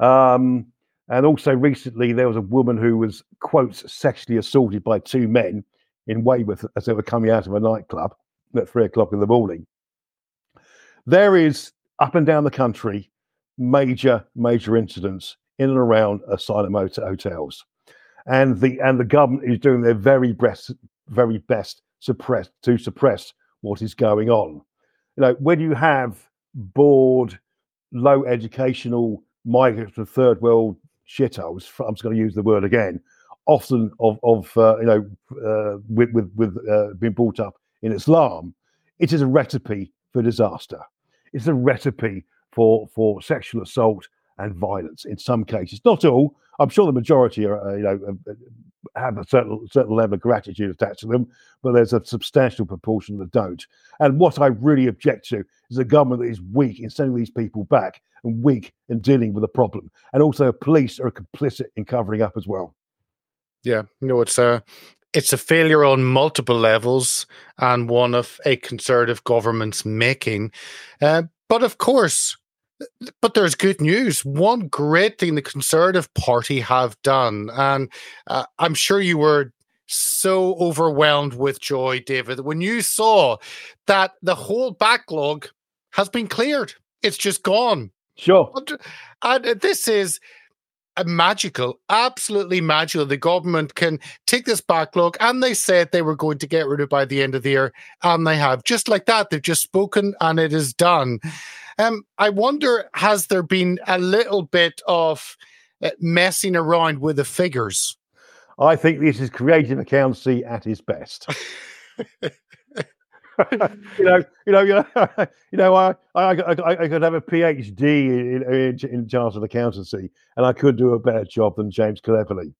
Um, and also recently, there was a woman who was quotes sexually assaulted by two men in Weymouth as they were coming out of a nightclub at three o'clock in the morning. There is up and down the country major, major incidents in and around asylum hotels, and the and the government is doing their very best, very best suppress to suppress what is going on. You know, when you have bored, low educational migrants from third world shitholes, I'm just going to use the word again, often of of uh, you know uh, with with with uh, being brought up in Islam, it is a recipe for disaster. It's a recipe for for sexual assault and violence in some cases. Not all. I'm sure the majority are, uh, you know, have a certain certain level of gratitude attached to them, but there's a substantial proportion that don't. And what I really object to is a government that is weak in sending these people back and weak in dealing with the problem, and also police are complicit in covering up as well. Yeah, no, it's a it's a failure on multiple levels and one of a conservative government's making. Uh, but of course, but there's good news. One great thing the Conservative Party have done, and uh, I'm sure you were so overwhelmed with joy, David, when you saw that the whole backlog has been cleared. It's just gone. Sure. And this is magical, absolutely magical. The government can take this backlog, and they said they were going to get rid of it by the end of the year, and they have. Just like that, they've just spoken, and it is done. Um, I wonder, has there been a little bit of uh, messing around with the figures? I think this is creative accountancy at its best. you know, you know, you know, I, I, I, I could have a PhD in, in, in chartered accountancy, and I could do a better job than James Cleverly.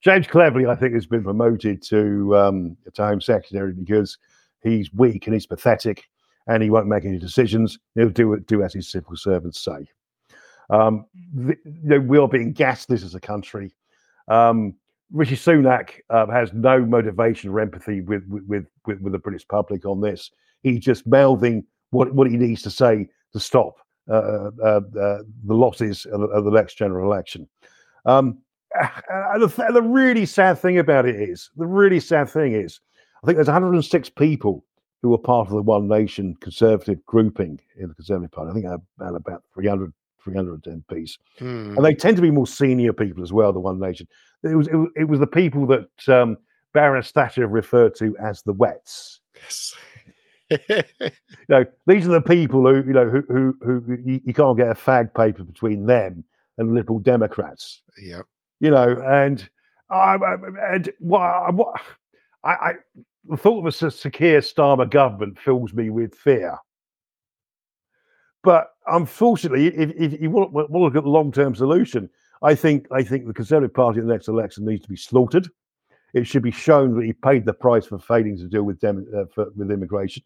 James Cleverly, I think, has been promoted to um, to Home Secretary because he's weak and he's pathetic, and he won't make any decisions. He'll do do as his civil servants say. Um, the, you know, we are being gaslit as a country. Um, Rishi Sunak uh, has no motivation or empathy with, with with with the British public on this. He's just mouthing what what he needs to say to stop uh, uh, uh the losses of the, of the, next general election. Um, the, the really sad thing about it is, the really sad thing is, I think there's 106 people who were part of the One Nation Conservative grouping in the Conservative Party. I think had about 300 300 MPs, hmm. and they tend to be more senior people as well. The One Nation. It was it, was, it was the people that um, Baroness Thatcher referred to as the Wets. Yes. you know, these are the people who you know who who, who you, you, can't get a fag paper between them and Liberal Democrats. Yeah. You know, and I and what what I, I the thought of a Sir Keir Starmer government fills me with fear. But unfortunately, if, if you want, want to look at the long-term solution, I think I think the Conservative Party in the next election needs to be slaughtered. It should be shown that he paid the price for failing to deal with dem- uh, for, with immigration.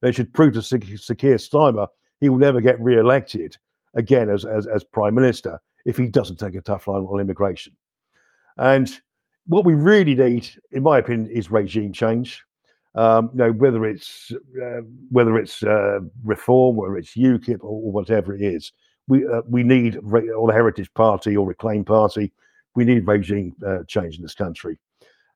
They should prove to Sir Keir Starmer he will never get re-elected again as, as as prime minister if he doesn't take a tough line on immigration. And what we really need, in my opinion, is regime change. Um, you know, whether it's uh, whether it's uh, reform, whether it's UKIP or, or whatever it is, we uh, we need or the Heritage Party or Reclaim Party. We need regime uh, change in this country,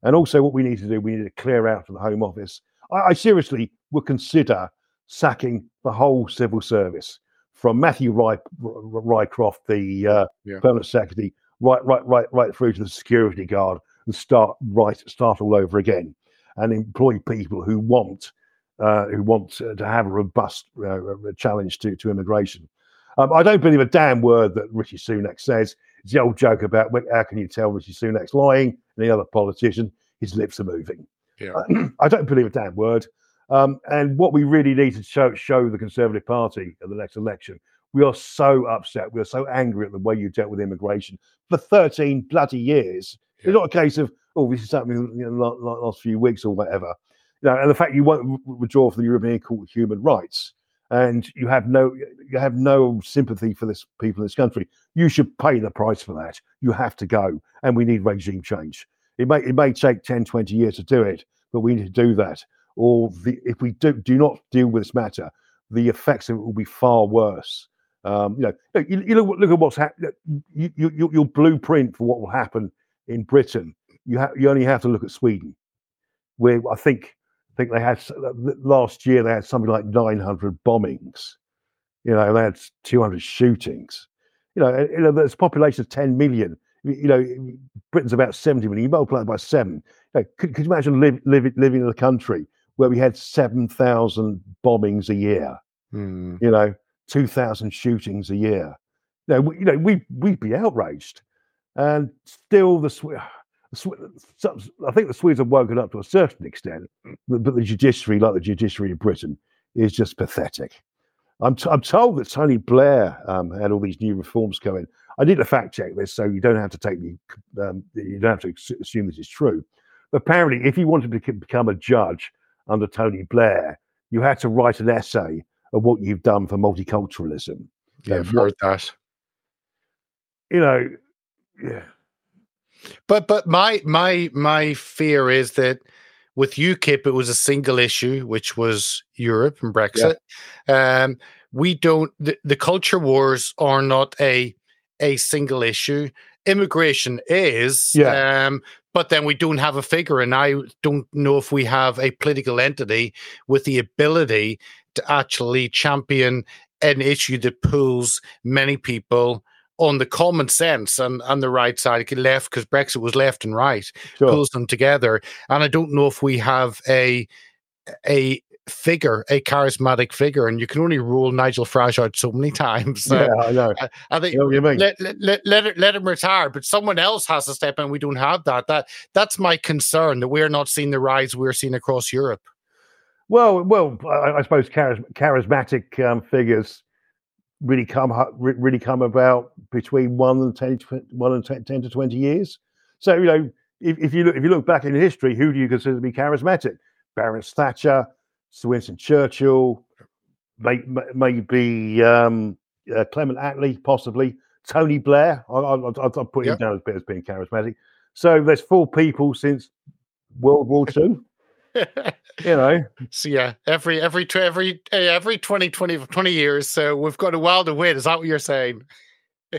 and also what we need to do, we need to clear out from the Home Office. I, I seriously would consider sacking the whole civil service from Matthew Ry- Rycroft, the uh, yeah. permanent secretary, right, right, right, right through to the security guard, and start right, start all over again and employ people who want uh, who want to have a robust uh, challenge to, to immigration. Um, I don't believe a damn word that Rishi Sunak says. It's the old joke about how can you tell Rishi Sunak's lying and the other politician, his lips are moving. Yeah. I don't believe a damn word. Um, and what we really need to show, show the Conservative Party at the next election, We are so upset. We are so angry at the way you dealt with immigration for 13 bloody years. Yeah. It's not a case of, oh, this is happening in the last few weeks or whatever. You know, and the fact you won't withdraw from the European Court of Human Rights and you have no you have no sympathy for this people in this country, you should pay the price for that. You have to go, and we need regime change. It may it may take 10, 20 years to do it, but we need to do that. Or the, if we do do not deal with this matter, the effects of it will be far worse. Um, you know, you, you look, look at what's happening. You, you, your blueprint for what will happen in Britain. You have you only have to look at Sweden, where I think think they had last year they had something like 900 bombings. You know, they had 200 shootings. You know, you know, there's a population of 10 million. You know, Britain's about 70 million. You multiply it by seven. You know, could, could you imagine live, live, living in a country where we had 7,000 bombings a year? Hmm. You know, 2,000 shootings a year. You know, we, you know, we we'd be outraged, and still the I think the Swedes have woken up to a certain extent, but the judiciary, like the judiciary in Britain, is just pathetic. I'm, t- I'm told that Tony Blair um, had all these new reforms coming. I did a fact check this, so you don't have to take me. Um, you don't have to assume this is true. But apparently, if you wanted to become a judge under Tony Blair, you had to write an essay of what you've done for multiculturalism. Yeah, I've heard that. You know, yeah. But but my my my fear is that with UKIP it was a single issue, which was Europe and Brexit. Yeah. Um, we don't the, the culture wars are not a a single issue. Immigration is, yeah. Um, but then we don't have a figure, and I don't know if we have a political entity with the ability to actually champion an issue that pulls many people on the common sense and on the right side, left because Brexit was left and right, sure. pulls them together. And I don't know if we have a a figure, a charismatic figure, and you can only rule Nigel Farage out so many times. Yeah, I know. I, I think you know let, let, let, let, let him retire, but someone else has to step in. We don't have that. That that's my concern that we're not seeing the rise we're seeing across Europe. Well, well, I, I suppose charismatic um, figures really come really come about between one and 10, one and 10, 10 to 20 years. So, you know, if, if, you look if you look back in history, who do you consider to be charismatic? Baroness Thatcher, Sir Winston Churchill, may, maybe um, uh, Clement Attlee, possibly Tony Blair. I, will put him down as being charismatic. So there's four people since World War II you know. So yeah, every every every every 20, 20, 20 years. So we've got a while to wait. Is that what you're saying?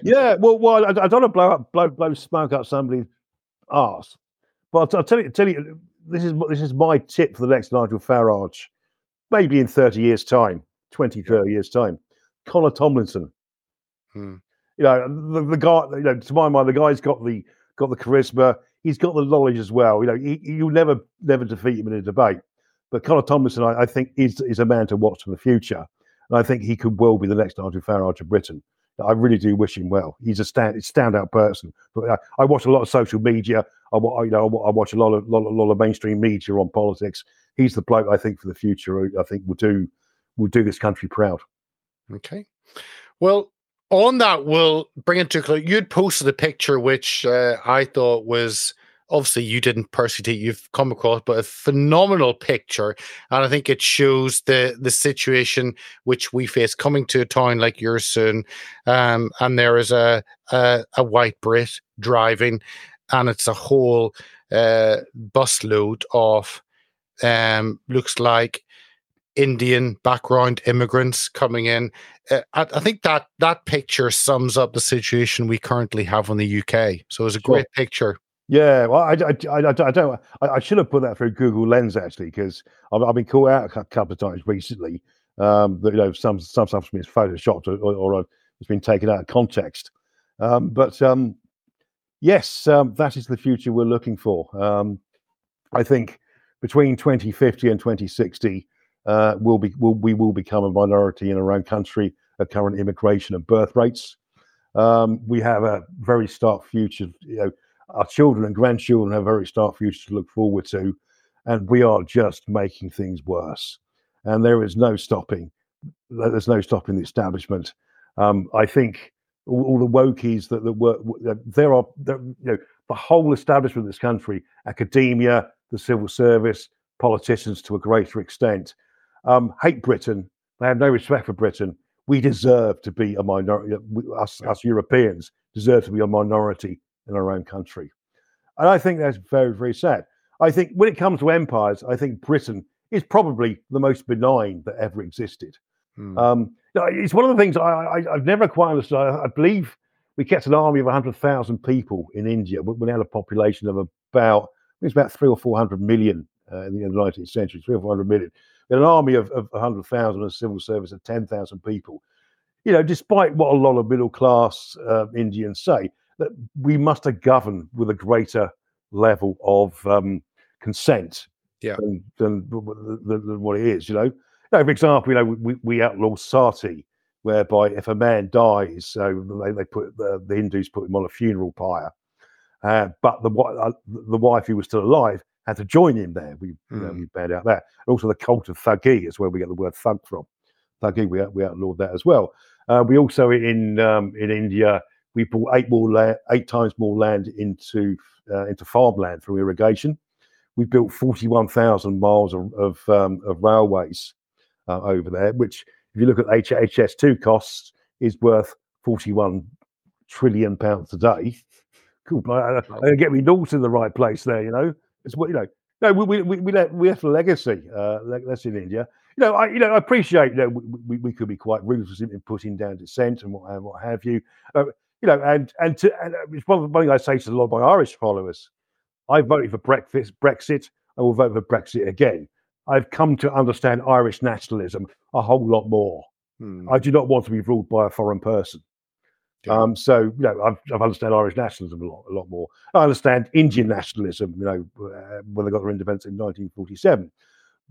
yeah. Well, well, I, I don't want to blow up, blow, blow smoke up somebody's ass, but I'll, I'll tell you, tell you, this is this is my tip for the next Nigel Farage, maybe in thirty years' time, 20, 30 years' time. Conor Tomlinson. Hmm. You know, the, the guy. You know, to my mind, the guy's got the got the charisma he's got the knowledge as well. You know, he, you'll never never defeat him in a debate. But Conor Tomlinson, I, I, think, is is a man to watch for the future, and I think he could well be the next Nigel Farage of Britain. I really do wish him well. He's a stand standout person. But I, I watch a lot of social media. I, you know I watch a lot of lot, lot of mainstream media on politics. He's the bloke I think for the future. I think will do will do this country proud. Okay. Well, on that, we'll bring it to a close. You'd posted a picture which uh, I thought was obviously you didn't personally you've come across, but a phenomenal picture, and I think it shows the the situation which we face coming to a town like yours soon. Um, and there is a, a, a white Brit driving, and it's a whole uh, busload of um, looks like Indian background immigrants coming in. Uh, I, I, think that that picture sums up the situation we currently have in the UK. So it's a sure. great picture. Yeah, well, I, I, I, I don't. I, should have put that through Google Lens actually because I've, I've, been caught out a couple of times recently. Um, that you know some some stuff's been photoshopped or, or, or it's been taken out of context. Um, but um, yes, um, that is the future we're looking for. Um, I think between 2050 and 2060, uh, will be will, we will become a minority in our own country at current immigration and birth rates. Um, we have a very stark future. You know, our children and grandchildren have a very stark future to look forward to, and we are just making things worse. And there is no stopping. There's no stopping the establishment. Um, I think all, all, the wokies that, that work, there are, there, you know, the whole establishment of this country, academia, the civil service, politicians to a greater extent, um, hate Britain. They have no respect for Britain. We deserve to be a minority. Us, us Europeans deserve to be a minority in our own country. And I think that's very, very sad. I think when it comes to empires, I think Britain is probably the most benign that ever existed. Hmm. Um, it's one of the things I, have never quite understood. I, I, believe we kept an army of 100,000 people in India. We had a population of about, I think it's about three or 400 million uh, in the 19th century, three or 400 million. An army of, of 100,000 and a civil service of 10,000 people. You know, despite what a lot of middle class uh, Indians say, that we must have governed with a greater level of um, consent yeah. than, than, than, what it is. You know, now, for example, you know we, we outlaw sati, whereby if a man dies, so they, they put the, the Hindus put him on a funeral pyre, uh, but the uh, the wife who was still alive had to join him there. We mm. you know, hmm. we banned out that. Also, the cult of Thuggee is where we get the word thug from. Thuggee, we we outlawed that as well. Uh, we also in um, in India we brought eight more la- eight times more land into uh, into farmland through irrigation. We built 41,000 miles of, of, um, of railways uh, over there, which, if you look at HS2 costs, is worth 41 trillion pounds a day. Cool. I, I, I get me north in the right place there, you know. It's what, you know, no, we, we, we, left, we left a legacy. Uh, that's in India. You know, I you know I appreciate you know we, we, could be quite ruthless in putting down dissent and what, and what have you. Uh, you know, and and, to, and uh, it's one thing I say to a lot of my Irish followers. I voted for Brexit. Brexit. I will vote for Brexit again. I've come to understand Irish nationalism a whole lot more. Hmm. I do not want to be ruled by a foreign person. Yeah. Um, so you know, I've, I've understand Irish nationalism a lot, a lot more. I understand Indian nationalism. You know, uh, when they got their independence in 1947.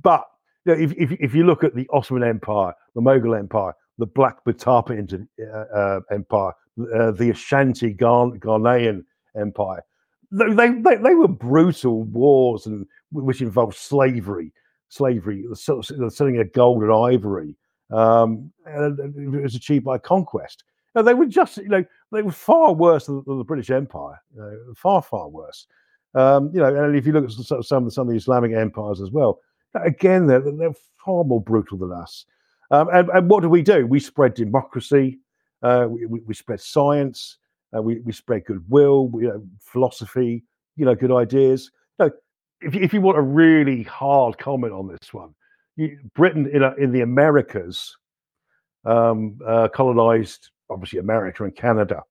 But you know, if, if, if you look at the Ottoman Empire, the Mughal Empire, the Black Batapa uh, uh, Empire, uh, the Ashanti Ghanaian Empire. They, they, they were brutal wars and which involved slavery, slavery, the selling of gold and ivory. Um, and it was achieved by conquest. They were just, you know, they were far worse than, than the British Empire, you know, far, far worse. Um, you know, and if you look at some, some, some of the Islamic empires as well, again, they're, they're far more brutal than us. Um, and, and, what do we do? We spread democracy, uh, we, we, spread science, uh, we, we spread goodwill, we, you know, philosophy, you know, good ideas. You know, if, if you want a really hard comment on this one, you, Britain in, a, in the Americas um, uh, colonized, obviously, America and Canada.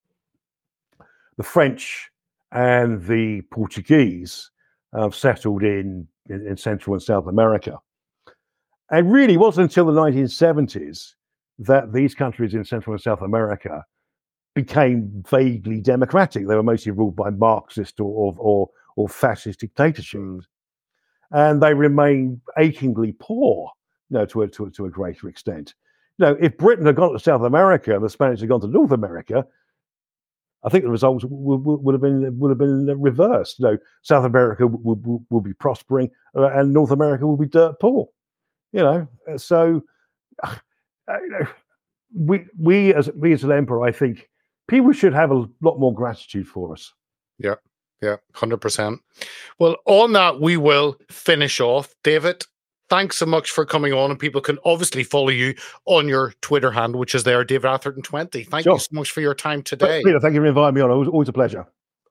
The French and the Portuguese uh, settled in, in, in Central and South America. And really, it wasn't until the 1970s that these countries in Central and South America became vaguely democratic. They were mostly ruled by Marxist or or, or fascist dictatorships, mm. and they remain achingly poor, you know, to a, to a, to a greater extent. You know, if Britain had gone to South America and the Spanish had gone to North America, I think the results would, would, would have been would have been reversed. You know, South America would, would, would be prospering, uh, and North America would be dirt poor. You know, so uh, we we as we as an emperor, I think people should have a lot more gratitude for us. Yeah, yeah, hundred percent. Well, on that we will finish off, David. Thanks so much for coming on, and people can obviously follow you on your Twitter handle, which is there, David Atherton twenty. Thank sure. you so much for your time today, Peter. Thank you for inviting me on. It was always a pleasure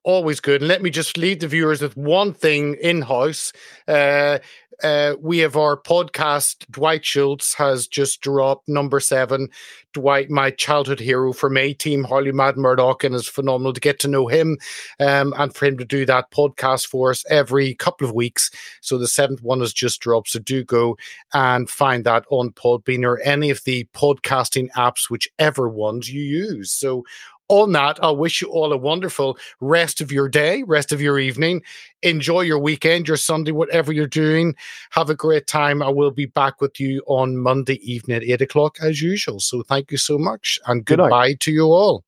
always good. And let me just leave the viewers with one thing in house. Uh, uh, we have our podcast. Dwight Schultz has just dropped number seven. Dwight, my childhood hero from A Team, Howling Mad Murdock, and it's phenomenal to get to know him um, and for him to do that podcast for us every couple of weeks. So the seventh one has just dropped. So do go and find that on Podbean or any of the podcasting apps, whichever ones you use. So on that, I'll wish you all a wonderful rest of your day, rest of your evening. Enjoy your weekend, your Sunday, whatever you're doing. Have a great time. I will be back with you on Monday evening at eight o'clock as usual. So thank you so much and Good goodbye night. to you all.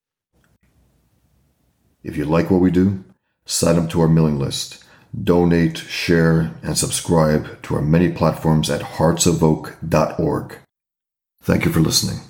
If you like what we do, sign up to our mailing list. Donate, share, and subscribe to our many platforms at heartsofoak.org. Thank you for listening.